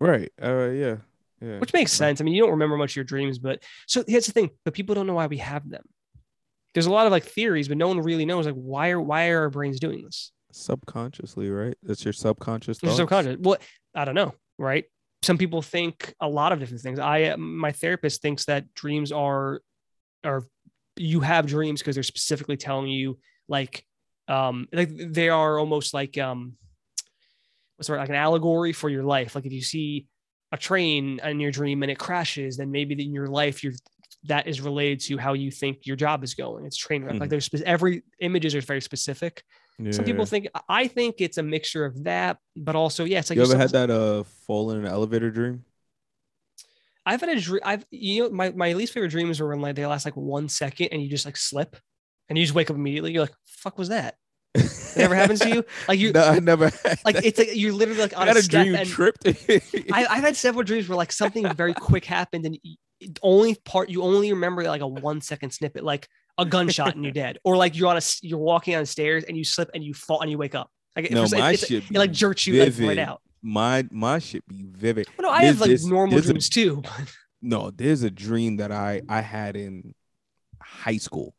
Right. Uh. Yeah. Yeah. which makes sense. I mean, you don't remember much of your dreams, but so here's the thing: but people don't know why we have them. There's a lot of like theories, but no one really knows like why are why are our brains doing this? Subconsciously, right? That's your subconscious. Your subconscious. Well, I don't know, right? Some people think a lot of different things. I my therapist thinks that dreams are are you have dreams because they're specifically telling you like um like they are almost like um what's the word like an allegory for your life. Like if you see a train in your dream and it crashes, then maybe in your life you're that is related to how you think your job is going. It's train wreck. Like Mhm. there's every images are very specific. Some people think I think it's a mixture of that, but also yeah, it's like you ever had that uh fall in an elevator dream? I've had a dream. I've you know my my least favorite dreams are when like they last like one second and you just like slip, and you just wake up immediately. You're like, "Fuck was that?" It never happens to you. Like you no, I never like that. it's like you're literally like on had a a dream and tripped. I, I've had several dreams where like something very quick happened and only part you only remember like a one second snippet, like a gunshot and you're dead, or like you're on a you're walking on stairs and you slip and you fall and you wake up. Like no, my it's- shit it like jerks you like right out. My my shit be vivid. Well, no, I There's have like normal there's a- dreams too. no, there's a dream that I I had in high school,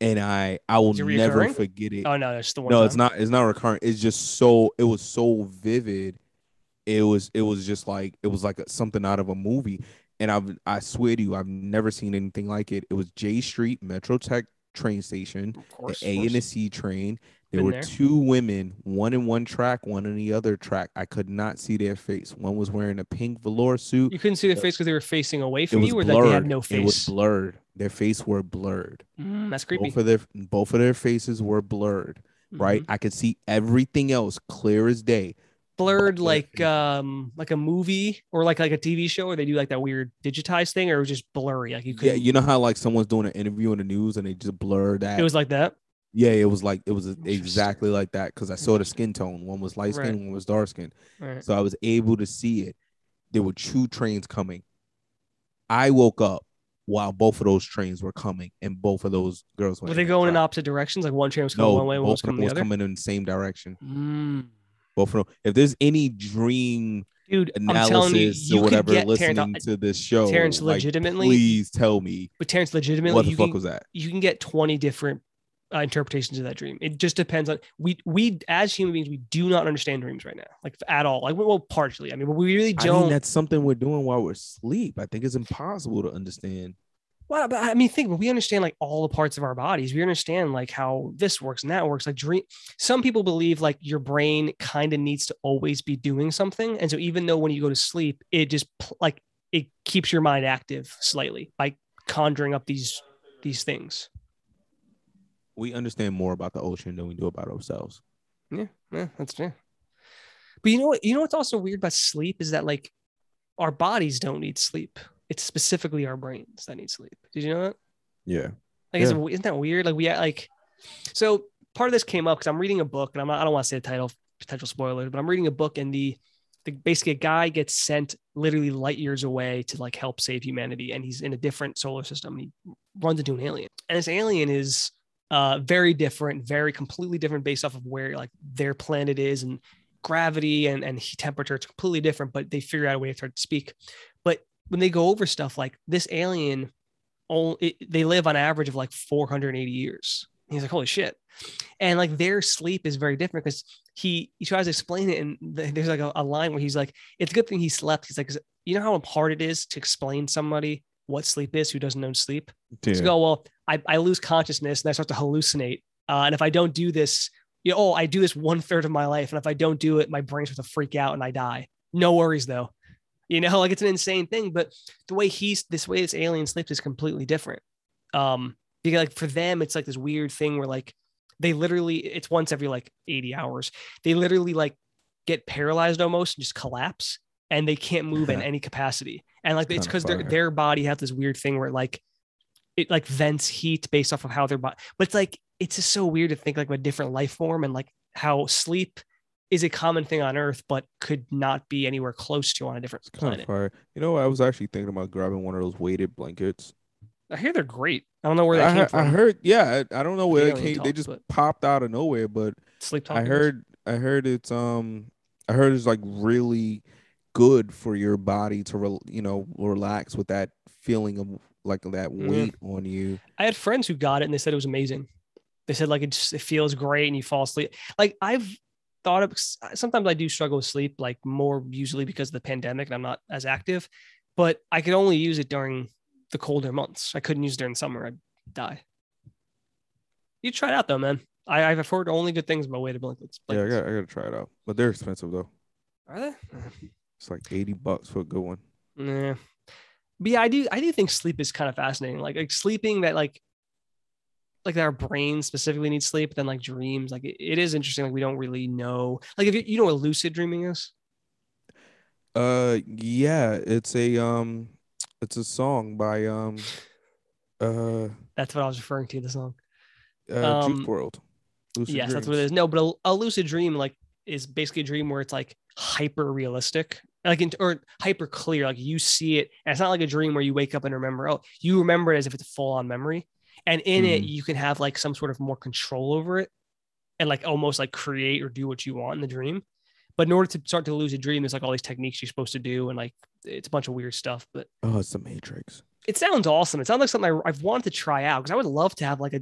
and I I will never forget it. Oh no, that's the one. no, it's not. It's not recurrent. It's just so. It was so vivid. It was. It was just like it was like a, something out of a movie. And I've. I swear to you, I've never seen anything like it. It was Jay Street MetroTech train station, course, the A and the C train. There were there. two women, one in one track, one in the other track. I could not see their face. One was wearing a pink velour suit. You couldn't see their face because they were facing away from you, or blurred. like they had no face. It was blurred. Their face were blurred. Mm, that's creepy. Both of their both of their faces were blurred. Right, Mhm. I could see everything else clear as day. Blurred like um like a movie or like like a TV show where they do like that weird digitized thing, or it was just blurry. Like you could. Yeah, you know how like someone's doing an interview in the news and they just blur that. it was like that. Yeah, it was like it was exactly like that because I saw the skin tone. One was light skin, Right. one was dark skin. Right. So I was able to see it. There were two trains coming. I woke up while both of those trains were coming, and both of those girls Were in they going in opposite directions? Like one train was coming No, one way, one was coming the other. coming in the same direction. Mm. Both of them. If there's any dream Dude, telling you, analysis you or whatever listening Terrence, to this show, Terrence, like, legitimately- please tell me but Terrence, legitimately, what the fuck can, was that? you can get 20 different uh, interpretations of that dream. It just depends on we we as human beings we do not understand dreams right now, like at all. Like well, partially. I mean, but we really don't. mean, that's something we're doing while we're asleep. I think it's impossible to understand. Well, but I mean, think, but we understand like all the parts of our bodies. We understand like how this works and that works. Like dream, some people believe like your brain kind of needs to always be doing something, and so even though when you go to sleep, it just like it keeps your mind active slightly by conjuring up these these things. We understand more about the ocean than we do about ourselves. Yeah, yeah, that's true. But you know what? You know what's also weird about sleep is that like our bodies don't need sleep. It's specifically our brains that need sleep. Did you know that? Yeah. Like, is isn't that weird? Like, we like, so part of this came up because I'm reading a book, and I'm not, I don't want to say the title, potential spoilers, but I'm reading a book, and the, the basically a guy gets sent literally light years away to like help save humanity, and he's in a different solar system, and he runs into an alien, and this alien is uh very different, very completely different based off of where like their planet is and gravity and and heat temperature. It's completely different, but they figure out a way to start to speak. But when they go over stuff like this alien only they live on average of like 480 years. He's like, holy shit. And like their sleep is very different because he he tries to explain it, and there's like a, a line where he's like, "It's a good thing he slept." He's like, "You know how hard it is to explain somebody what sleep is who doesn't know sleep." Yeah. go, "Well, I, I lose consciousness and I start to hallucinate, uh, and if I don't do this, you know, oh, I do this one third of my life, and if I don't do it, my brain starts to freak out and I die. No worries though, you know, like it's an insane thing. But the way he's this way this alien sleeps is completely different. Um, because like for them, it's like this weird thing where like they literally it's once every like 80 hours. They literally like get paralyzed almost and just collapse and they can't move in any capacity. And like it's because their their body has this weird thing where like it like vents heat based off of how their body but it's like it's just so weird to think like a different life form and like how sleep is a common thing on earth but could not be anywhere close to on a different It's kind planet. of. You know, I was actually thinking about grabbing one of those weighted blankets. I hear they're great. I don't know where they I, came from. I heard, yeah, I, I don't know where they came. they just but- popped out of nowhere, but sleep talk. I heard, I heard it's um, I heard it's like really good for your body to, rel you know, relax with that feeling of like that Mhm. weight on you. I had friends who got it and they said it was amazing. They said like it just it feels great and you fall asleep. Like I've thought of sometimes I do struggle with sleep, like more usually because of the pandemic and I'm not as active, but I could only use it during the colder months. I couldn't use it during summer. I'd die. You try it out though, man. I, I've heard only good things about weighted blankets. Yeah, I got, I got to try it out, but they're expensive though. Are they? It's like eighty bucks for a good one. Yeah. But yeah, I do I do think sleep is kind of fascinating. Like like sleeping that like like that our brain specifically needs sleep, then like dreams, like it, it is interesting. Like we don't really know. Like if you, you know what lucid dreaming is? Uh, yeah, it's a um, it's a song by um, uh, That's what I was referring to, the song. uh Um, Juice WRLD. Lucid yes, that's what it is. No, but a, a lucid dream like is basically a dream where it's like hyper realistic, like in, or hyper clear. Like you see it, and it's not like a dream where you wake up and remember. Oh, you remember it as if it's a full on memory, and in it Mhm. you can have like some sort of more control over it, and like almost like create or do what you want in the dream. But in order to start to lucid dream, there's like all these techniques you're supposed to do, and like it's a bunch of weird stuff. But Oh, it's the Matrix. it sounds awesome. It sounds like something I, I've wanted to try out because I would love to have like a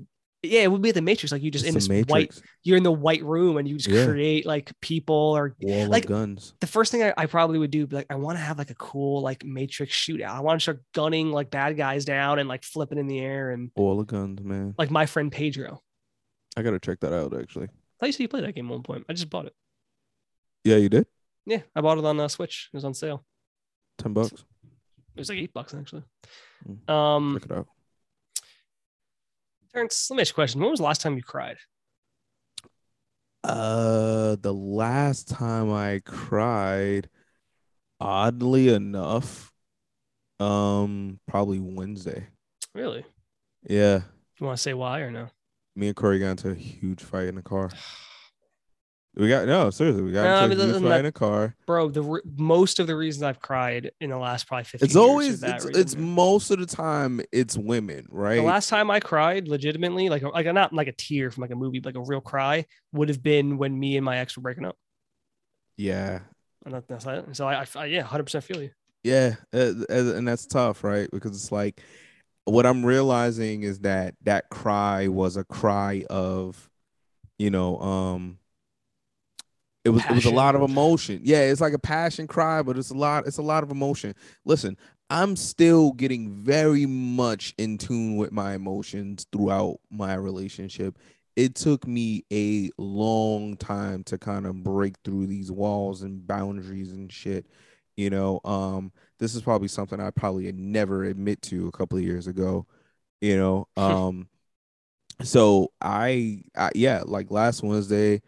yeah, it would be the Matrix. Like you just It's in the this white you're in the white room and you just Yeah. create like people or Wall like- guns. the first thing I, I probably would do be like I want to have like a cool like matrix shootout. I want to start gunning like bad guys down and like flipping in the air and all of guns, man. like my friend Pedro. I gotta check that out actually. I used to play that game at one point. I just bought it. Yeah, you did. Yeah, I bought it on uh, Switch. It was on sale. Ten bucks. It was like eight bucks actually. Mm, Um, Check it out. Terrence, let me ask you a question. When was the last time you cried? Uh, the last time I cried, oddly enough, um, probably Wednesday. Really? Yeah, You want to say why or no? me and Corey got into a huge fight in the car. We got no, seriously, we got No, I mean, a huge listen, fight that- in the car. Bro, the re- most of the reasons I've cried in the last probably 15 It's years always that it's, it's most of the time it's women, right? The last time I cried legitimately, like like not like a tear from like a movie, but like a real cry, would have been when me and my ex were breaking up. yeah, And that, that's it. So I, I, I yeah, hundred percent feel you. Yeah, uh, uh, and that's tough, right? Because it's like what I'm realizing is that that cry was a cry of, you know, um, it was it was a lot of emotion. Yeah, it's like a passion cry, but it's a lot it's a lot of emotion. Listen, I'm still getting very much in tune with my emotions throughout my relationship. It took me a long time to kind of break through these walls and boundaries and shit you know um this is probably something i probably had never admit to a couple of years ago you know um so I, I yeah like last wednesday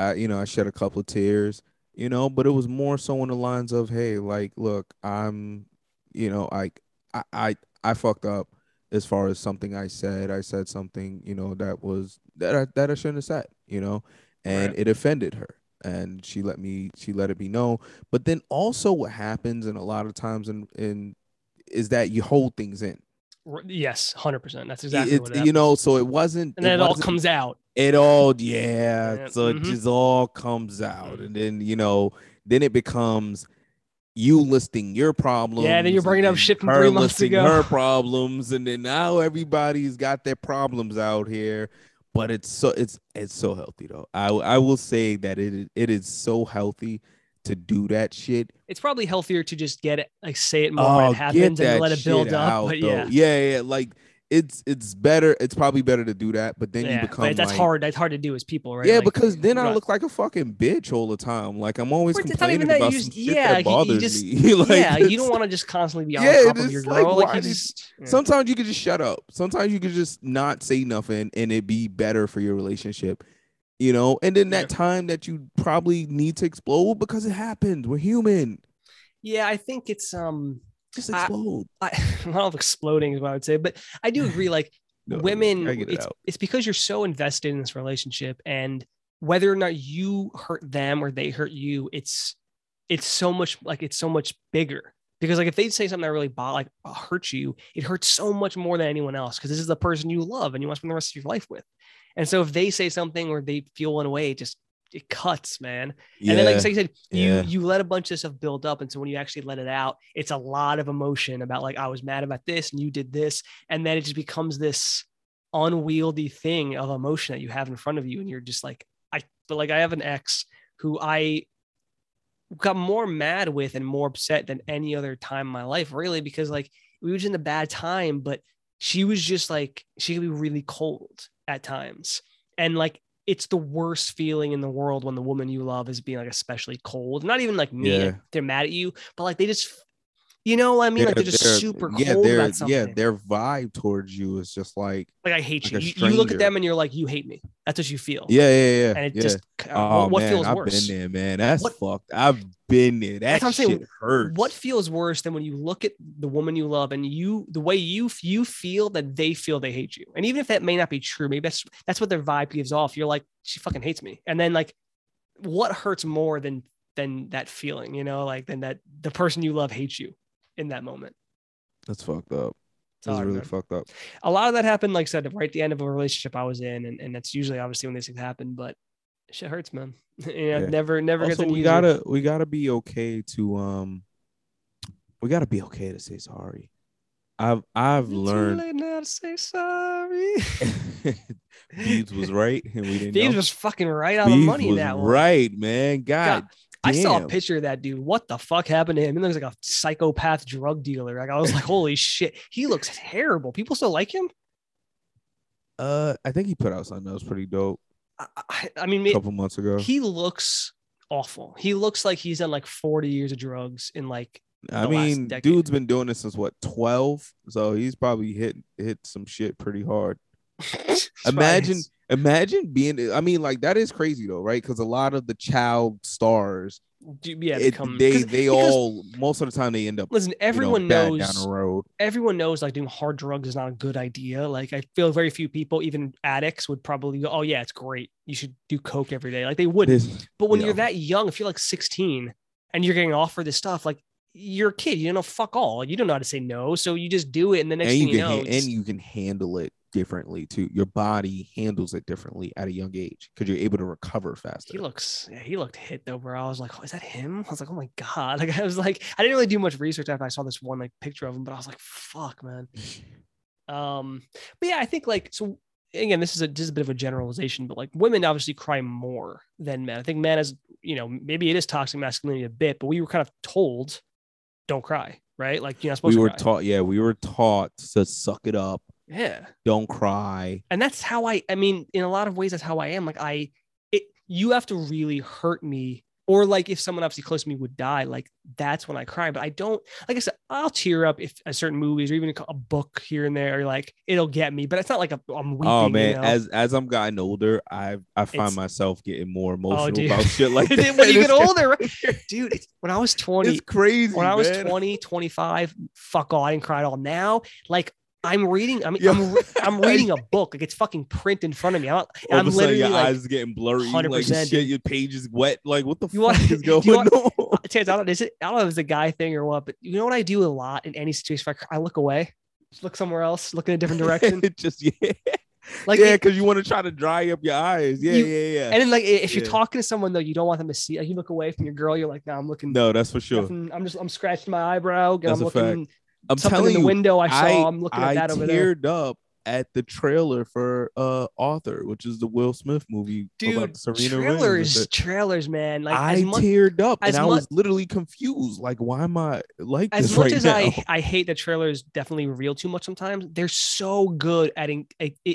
i you know i shed a couple of tears you know but it was more so on the lines of hey like look i'm you know like i i, I fucked up as far as something i said. I said something you know that was that i, that I shouldn't have said you know and Right. it offended her and she let me she let it be known. But then also what happens and a lot of times in in is that you hold things in Yes, hundred percent. That's exactly It- what it you know so it wasn't And then it all comes out. it all yeah, Yeah, so mhm. it just all comes out and then you know then it becomes you listing your problems. Yeah, then you're bringing up shit from her three months listing ago. Her problems, and then now everybody's got their problems out here. But it's so it's it's so healthy though. I I will say that it it is so healthy to do that shit. It's probably healthier to just get it, like say it more when oh, it happens and let it build up. out, but though. yeah, yeah, yeah. Like it's it's better. It's probably better to do that. But then yeah, you but become that's like, hard. That's hard to do as people, right? Yeah, Like, because then I look like a fucking bitch all the time. Like I'm always Or it's not even complaining that, about you some just- shit yeah, that you- you bothers just- me. like, yeah, you don't want to just constantly be on Yeah, top of your like, girl. Like, you just, yeah. Sometimes you could just shut up. Sometimes you could just not say nothing and it'd be better for your relationship. You know, and then that Yeah. time that you probably need to explode because it happened. We're human. yeah, I think it's um, Just I- explode. I, lot of exploding is what I would say, but I do agree. Like No, women, I it it's out. it's because you're so invested in this relationship, and whether or not you hurt them or they hurt you, it's it's so much like it's so much bigger. Because like if they say something that really bo- like hurts you, it hurts so much more than anyone else. Because this is the person you love and you want to spend the rest of your life with. And so if they say something or they feel one way, it just it cuts, man. Yeah. And then, like, like you said, yeah. you you let a bunch of stuff build up, and so when you actually let it out, it's a lot of emotion about like I was mad about this and you did this, and then it just becomes this unwieldy thing of emotion that you have in front of you, and you're just like I. But like I have an ex who I got more mad with and more upset than any other time in my life, really, because like we was in a bad time, but she was just like she could be really cold at times, and like it's the worst feeling in the world when the woman you love is being like especially cold. Not even like me, Yeah. they're mad at you, but like they just, you know, what I mean, like they're just super yeah, cold their- about something. Yeah, their vibe towards you is just like, like I hate like you. you. You look at them and you're like, you hate me. That's what you feel. yeah, yeah, yeah. and it yeah. just uh, Oh what, what man, feels I've worse? been there, man. That's What- fucked. I've been there. That That's what I'm shit saying. hurts. What feels worse than when you look at the woman you love and you the way you you feel that they feel they hate you, and even if that may not be true, maybe that's that's what their vibe gives off. You're like, she fucking hates me, and then like, what hurts more than than that feeling? You know, like than that the person you love hates you in that moment. That's fucked up. It's That's really fucked up. a lot of that happened, like I said, right at the end of a relationship I was in, and, and that's usually obviously when these things happen, but shit hurts, man. you know, Yeah. never never Also, we easier. gotta we gotta be okay to um, we gotta be okay to say sorry. I've I've It's too learned. late now to say sorry. Beebs was right, and we didn't. Know. was fucking right on the money that one. right, man. God, I saw a picture of that dude. What the fuck happened to him? He looks like a psychopath drug dealer. Like I was like, holy shit, he looks terrible. People still like him. Uh, I think he put out something that was pretty dope I, I, mean, a couple months ago. he looks awful. He looks like he's done like 40 years of drugs in like I mean, dude's been doing this since what twelve, so he's probably hit hit some shit pretty hard. Imagine, imagine being. I mean, like that is crazy though, right? Because a lot of the child stars, Do- yeah, it- become, they they all most of the time they end up. listen. you know, Everyone knows down the road. everyone knows like doing hard drugs is not a good idea. Like I feel very few people, even addicts, would probably go, "Oh yeah, it's great. You should do coke every day." Like they wouldn't. This, But when yeah. you're that young, if you're like 16 and you're getting offered this stuff, like you're a kid, you don't know fuck all. You don't know how to say no, so you just do it, and the next and thing you can know, ha- and you can handle it differently too. Your body handles it differently at a young age because you're able to recover faster. he looks, yeah, he looked hit though, bro. I was like, oh, is that him? I was like, oh my god. Like I was like, I didn't really do much research after I saw this one like picture of him, but I was like, fuck, man. Um, but yeah, I think like so again, this is a this is a bit of a generalization, but like women obviously cry more than men. I think men is, you know, maybe it is toxic masculinity a bit, but we were kind of told don't cry, right? Like you're not supposed we to were cry. taught, yeah, we were taught to suck it up, yeah. don't cry. And that's how I I mean, in a lot of ways, that's how I am. Like I it you have to really hurt me. Or like if someone obviously close to me would die, like that's when I cry. But I don't, like I said, I'll tear up if a certain movies or even a book here and there, like it'll get me. But it's not like a, I'm oh, weeping. oh you man, know? as as I'm getting older, I I find It's- myself getting more oh, emotional dude. about shit like that. when you get older, right? dude, it's, when I was 20, it's crazy. when I was man. 20, 25, fuck all, I didn't cry at all. Now, like I'm reading, I mean, Yo. I'm, re- I'm reading a book, like it's fucking print in front of me. I'm, All I'm literally your like, eyes getting blurry. 100%, Like shit, your page is wet. Like what the You fuck want- is going want- on? Uh, Chance, I don't, is it, I don't know if it's a guy thing or what, but you know what I do a lot in any situation? I, I look away, just look somewhere else, look in a different direction. Just yeah. Like, yeah, because you want to try to dry up your eyes. Yeah, You- yeah, yeah. and then like if you're Yeah. talking to someone though, you don't want them to see. Like you look away from your girl, you're like, no, I'm looking. no, that's for sure. I'm just I'm scratching my eyebrow. That's I'm a fact. I'm something telling in the you, window I saw. I, am looking I that over there. teared up at the trailer for uh Arthur, which is the Will Smith movie about Dude, Serena trailers, shit. trailers, man. Like I much teared up and I was literally confused. Like, why am I like as this much right as now? I I hate that trailers definitely reveal too much sometimes. They're so good at in,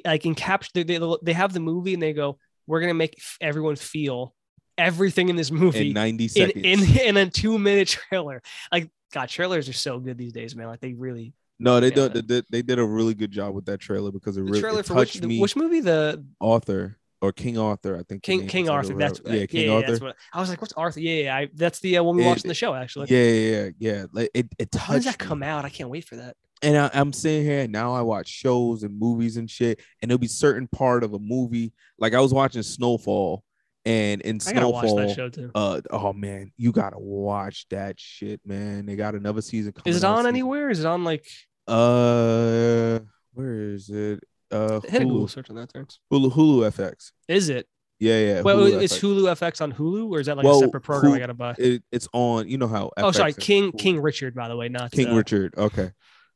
like in capture. They, they they have the movie and they go, we're gonna make everyone feel everything in this movie in 90 in seconds. in in a two minute trailer. Like God, trailers are so good these days, man. Like they really. no, they Yeah. did. They did, they did a really good job with that trailer because it The really trailer it for which touched the- me. which movie? The Arthur or King Arthur, I think. King King Arthur. That's real- yeah, King yeah, Arthur. That's what I was like. What's Arthur? Yeah, yeah. I, that's the uh, one we It- watched in the show actually. yeah, yeah, yeah, yeah. Like it, it touched. When does that me. come out? I can't wait for that. and I, I'm sitting here and now I watch shows and movies and shit, and there'll be certain part of a movie. Like I was watching Snowfall, and in I gotta watch Snowfall, that show too. uh, oh man, you gotta watch that shit, man. They got another season coming. Is it on soon. anywhere? Is it on like Uh, where is it? Uh, hit a Google Hulu, search on that turns? Hulu, Hulu FX. Is it? Yeah, yeah. well, Hulu it's FX. Hulu FX on Hulu, or is that like Well, a separate program I gotta buy? It, it's on. You know how? oh, sorry, King Hulu- King Richard, by the way, not King uh, Richard. Okay.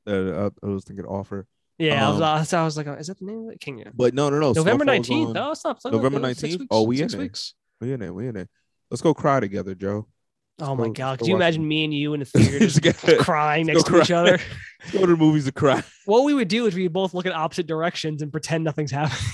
Uh, I, I was thinking Arthur, Yeah, I, was, um, I was, I was like, is that the name of it? King. But no, no, no. November nineteenth. No, it's not. November 19th? Oh, we in weeks. We in there. We in there. Let's go cry together, Joe. Oh my go- god! Could you imagine them. me and you in the theater just crying next to each other? go to the movies to cry. What we would do is we both look in opposite directions and pretend nothing's happening.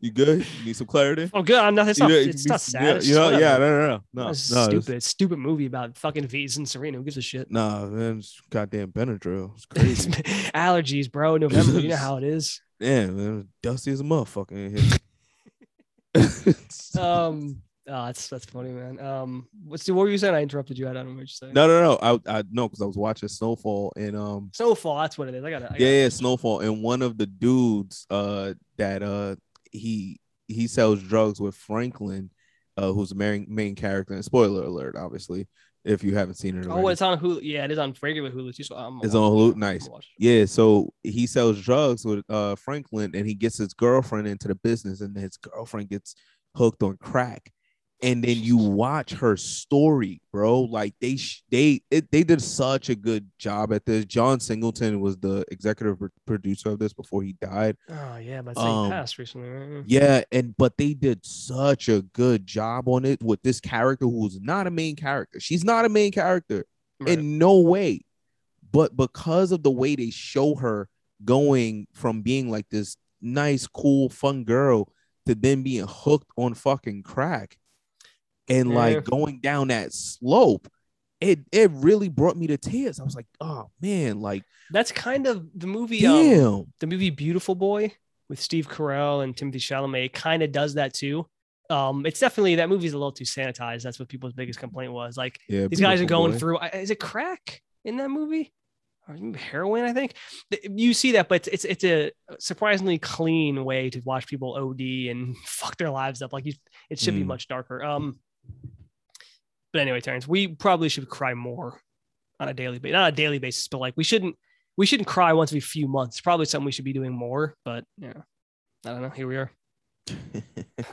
You good? You need some clarity? oh, good. I'm not. It's not. It's you- not sad. Yeah, you know, yeah, no, no, no, no, no, stupid. Stupid movie about fucking V's and Serena. Who gives a shit? Nah, man, it's goddamn Benadryl. It's crazy. Allergies, bro. November. You know how it is. Damn, man, dusty as a motherfucker in here. Um. Oh, that's that's funny, man. Um. What's the what were you saying? I interrupted you. I don't know what you're saying. no, no, no. I, I no, because I was watching Snowfall and um, Snowfall. That's what it is. I got it. yeah, yeah, Snowfall, and one of the dudes, uh, that uh, he he sells drugs with Franklin, uh, who's the main main character. And spoiler alert, obviously, if you haven't seen it. Oh, it's on Hulu. Yeah, it is on regular Hulu. So I'm It's on. Hulu? Nice. gonna watch it. Yeah, so he sells drugs with uh Franklin and he gets his girlfriend into the business and his girlfriend gets hooked on crack. And then you watch her story, bro. Like they they it, they did such a good job at this. John Singleton was the executive producer of this before he died. Oh yeah, but Um, passed recently. Right? Yeah, and but they did such a good job on it with this character who's not a main character. She's not a main character Right. in no way but because of the way they show her going from being like this nice cool fun girl to then being hooked on fucking crack and Yeah. like going down that slope it it really brought me to tears i was like oh man like That's kind of the movie. Um, damn the movie Beautiful Boy with Steve Carell and Timothée Chalamet kind of does that too. Um, it's definitely that movie's a little too sanitized. That's what people's biggest complaint was. Like yeah these guys are going boy. through. Is it crack in that movie? Heroin, I think. You see that, but it's it's, a surprisingly clean way to watch people OD and fuck their lives up. Like you, it should be Mm. much darker. Um, but anyway, Terrence, we probably should cry more on a daily basis, not a daily basis, but like we shouldn't we shouldn't cry once every few months. Probably something we should be doing more. But yeah, I don't know. Here we are.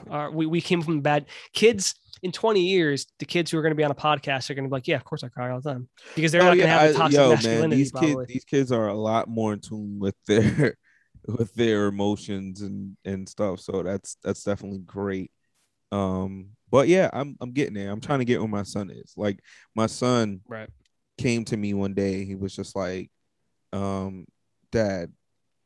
Uh, we, we came from bad kids in 20 years. The kids who are going to be on a podcast are going to be like, yeah, of course I cry all the time because they're Oh, not going to yeah, have the toxic yo, man, masculinity. these kids these kids are a lot more in tune with their with their emotions and and stuff so that's that's definitely great um but yeah i'm i'm getting there i'm trying to get where my son is like my son right. came to me one day he was just like um dad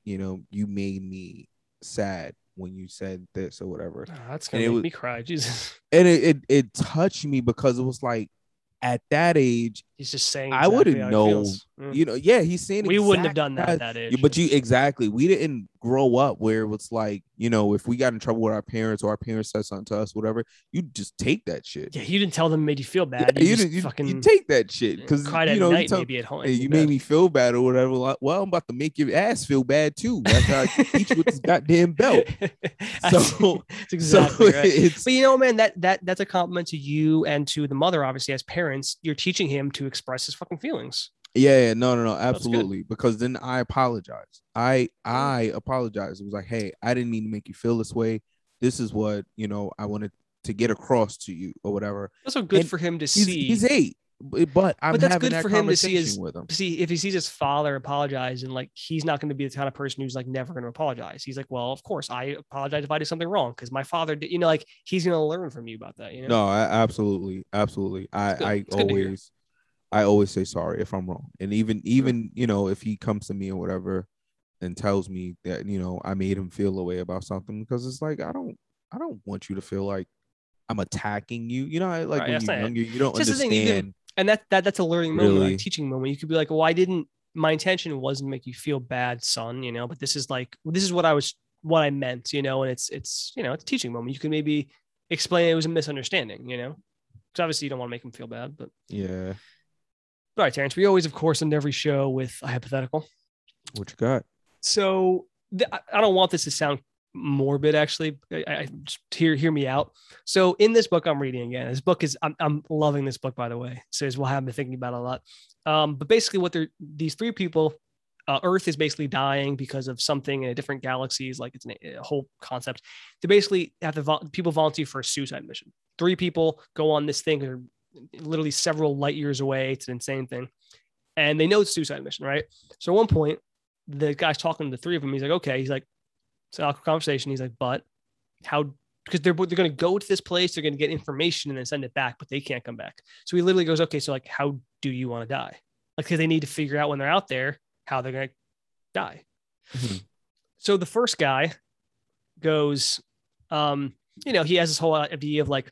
you know you made me sad when you said this or whatever Oh, that's it to make was- me cry. Jesus. and it, it it touched me because it was like at that age He's just saying. I wouldn't know. Mm. you know yeah he's saying we wouldn't have done that at that age. But you exactly. We didn't grow up where it's like, you know, if we got in trouble with our parents or our parents said something to us, whatever, you just take that shit. yeah, you didn't tell them it made you feel Yeah, bad. you, you, just didn't- you, fucking you take that shit mm, because you at know you, night, tell, maybe at home. hey, you made me feel bad or whatever. Like, well, I'm about to make your ass feel bad too. That's how I teach you with this goddamn belt. So- that's exactly so right. it's But you know, man, that that that's a compliment to you and to the mother, obviously, as parents. You're teaching him to express his fucking feelings. Yeah, yeah, no, no, no, absolutely. Because then I apologize. I mm. I apologize. It was like, hey, I didn't mean to make you feel this way. This is what you know I wanted to get across to you or whatever. Also good And for him to He's see. he's eight, but I'm But that's having good that for him to see his- with him. see if he sees his father apologize and like he's not going to be the kind of person who's like never going to apologize. He's like, well, of course I apologize if I did something wrong because my father did. You know, like he's going to learn from you about that. You know. No, I, absolutely, absolutely. I good. I It's good hear. always I always say sorry if I'm wrong, and even even you know if he comes to me or whatever and tells me that you know I made him feel a way about something because it's like I don't I don't want you to feel like I'm attacking you. You know, I- like Right, when you're not younger, you don't you understand. can- and that that that's a learning moment, like a teaching moment. You could be like, well, I didn't. My intention wasn't to make you feel bad, son. You know, but this is like this is what I was what I meant. You know, and it's it's you know it's a teaching moment. You can maybe explain it was a misunderstanding. You know, because obviously you don't want to make him feel bad. But Yeah, all right, Terrence, we always, of course, end every show with a hypothetical. what you got? So th- I- don't want this to sound morbid. Actually, I, I just hear hear me out. So in this book I'm reading again, this book is I'm I'm loving this book by the way. So is what I've been thinking about a lot. Um, but basically, what they're these three people. Uh, Earth is basically dying because of something in a different galaxies, like it's an, a whole concept. They basically have the people volunteer for a suicide mission. Three people go on this thing, they're literally several light years away. It's an insane thing, and they know it's a suicide mission, right? So at one point, the guy's talking to the three of them. He's like, okay. He's like, it's an awkward conversation. He's like, but how? Because they're they're going to go to this place, they're going to get information and then send it back, but they can't come back. So he literally goes, okay, so like, how do you want to die? Like, because they need to figure out when they're out there how they're going to die. Mhm. So the first guy goes, um, you know, he has this whole idea of like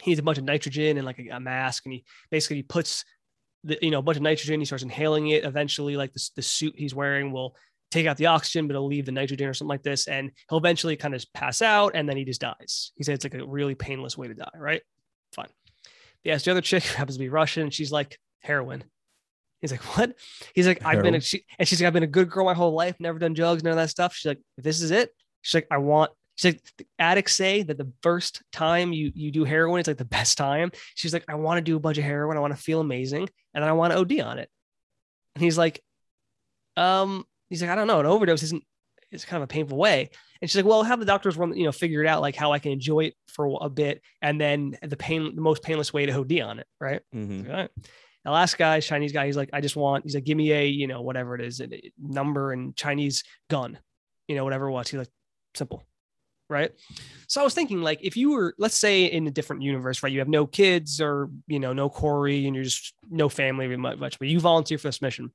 he needs a bunch of nitrogen and like a, a mask, and he basically puts the you know a bunch of nitrogen. He starts inhaling it. Eventually, like the the suit he's wearing will take out the oxygen, but it'll leave the nitrogen or something like this, and he'll eventually kind of pass out, and then he just dies. He said it's like a really painless way to die, right? Fine. He asks the other chick, who happens to be Russian, and she's like heroin. He's like, what? He's like, I've been, a, she, and she's like, I've been a good girl my whole life, never done drugs, none of that stuff. She's like, this is it. She's like, I want. She's like, the addicts say that the first time you you do heroin, it's like the best time. She's like, I want to do a bunch of heroin. I want to feel amazing, and then I want to OD on it. And he's like, um, he's like, I don't know, an overdose isn't. It's kind of a painful way. And she's like, well, have the doctors run, you know, figure it out, like how I can enjoy it for a bit, and then the pain, the most painless way to OD on it, right? Mhm. All right. The last guy, Chinese guy, he's like, I just want, he's like, give me a, you know, whatever it is, a number and Chinese gun, you know, whatever it was. He's like, simple. Right. So I was thinking, like, if you were, let's say in a different universe, right? You have no kids or, you know, no Corey and you're just no family much, but you volunteer for this mission.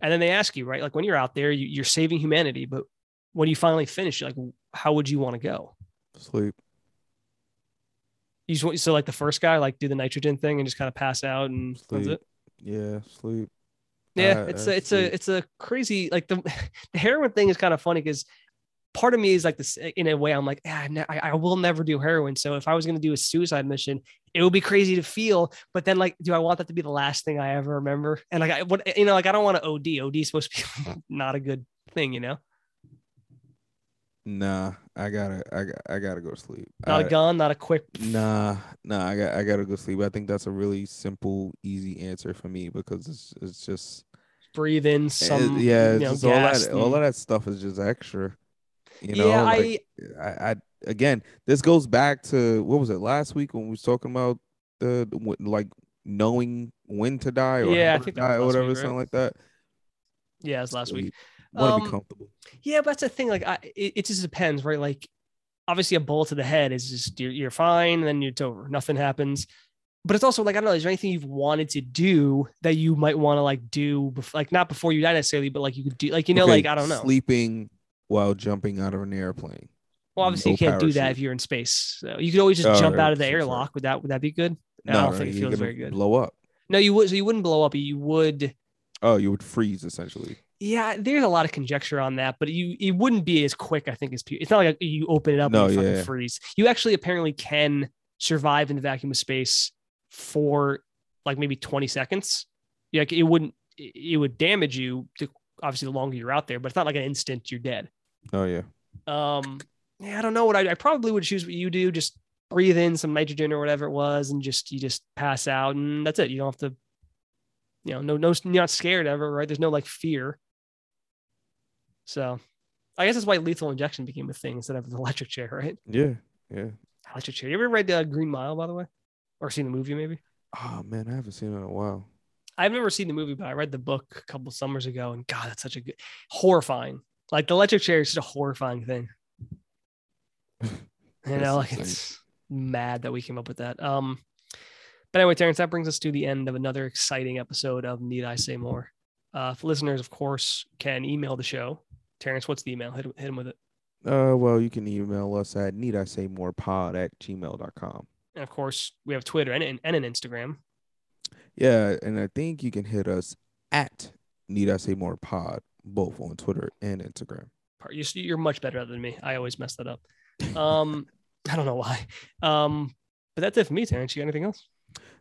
And then they ask you, right? Like when you're out there, you, you're saving humanity, but when you finally finish, you're like, how would you want to go? Sleep. You just want, so like the first guy, like do the nitrogen thing and just kind of pass out and Sleep. it. Yeah, sleep. Yeah, Uh, it's uh, a it's sleep. a it's a crazy like the the heroin thing is kind of funny because part of me is like this eh, in a way I'm like ah, I, I will never do heroin. So if I was gonna do a suicide mission, it would be crazy to feel. But then like, do I want that to be the last thing I ever remember? And like I what eh, you know like I don't want to OD. OD is supposed to be not a good thing, you know. Nah, I gotta, I got, I gotta go to sleep. Not I- a gun, not a quick. Nah, nah, I got, I gotta go sleep. I think that's a really simple, easy answer for me because it's, it's just, Breathe in it- eh, some. yeah, you know, all that, all of that stuff is just extra. You know, yeah, like, I I, I, again, this goes back to what was it last week when we was talking about the, like knowing when to die or Yeah, I think die or whatever, week, right? something like that. yeah, it was last week. Want to Um, be comfortable. Yeah, but that's the thing. Like, I, it, it just depends, right? Like, obviously, a bullet to the head is just you're, you're fine, and then it's over. Nothing happens. But it's also like I don't know. Is there anything you've wanted to do that you might want to like do, bef- like not before you die necessarily, but like you could do, like you know, Okay, like I don't know. Sleeping while jumping out of an airplane. well, obviously, you can't do that if you're in space. So you could always just Oh, jump right, out of the sorry. airlock. Would that would that be good? I No, don't no, think it feels very good. Blow up. No, you would. So you wouldn't blow up. You would. Oh, you would freeze essentially. Yeah, there's a lot of conjecture on that, but you it wouldn't be as quick. I think as people. It's not like you open it up No, and you fucking yeah. freeze. You actually apparently can survive in the vacuum of space for like maybe 20 seconds. Like it wouldn't. It would damage you. To, obviously, the longer you're out there, but it's not like an instant you're dead. Oh yeah. Um, yeah, I don't know what I, I probably would choose. What you do, just breathe in some nitrogen or whatever it was, and just you just pass out, and that's it. You don't have to. you know, no, no, you're not scared ever, right? There's no like fear. So I guess that's why lethal injection became a thing instead of the electric chair, right? Yeah, yeah. Electric chair. You ever read uh, Green Mile, by the way? Or seen the movie, maybe? Oh man, I haven't seen it in a while. I've never seen the movie, but I read the book a couple summers ago, and God, that's such a good, horrifying. Like the electric chair is such a horrifying thing. You know, like it's mad that we came up with that. Um, but anyway, Terrence, that brings us to the end of another exciting episode of Need I Say More? Uh, listeners, of course, can email the show. Terrence, what's the email? Hit, hit him with it. Uh, well, you can email us at need I say more pod at gmail.com. And of course, we have Twitter and, and, and an Instagram. Yeah, and I think you can hit us at need I say more pod, both on Twitter and Instagram. You're, you're much better than me. I always mess that up. Um, I don't know why. Um, but that's it for me, Terrence. You got anything else?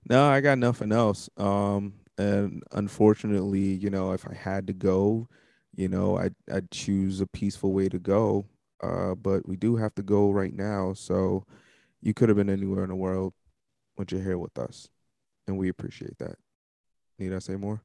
No, I got nothing else. Um, and unfortunately, you know, if I had to go, you know, I'd I'd choose a peaceful way to go. Uh, but we do have to go right now. So you could have been anywhere in the world, but you're here with us, and we appreciate that. Need I say more?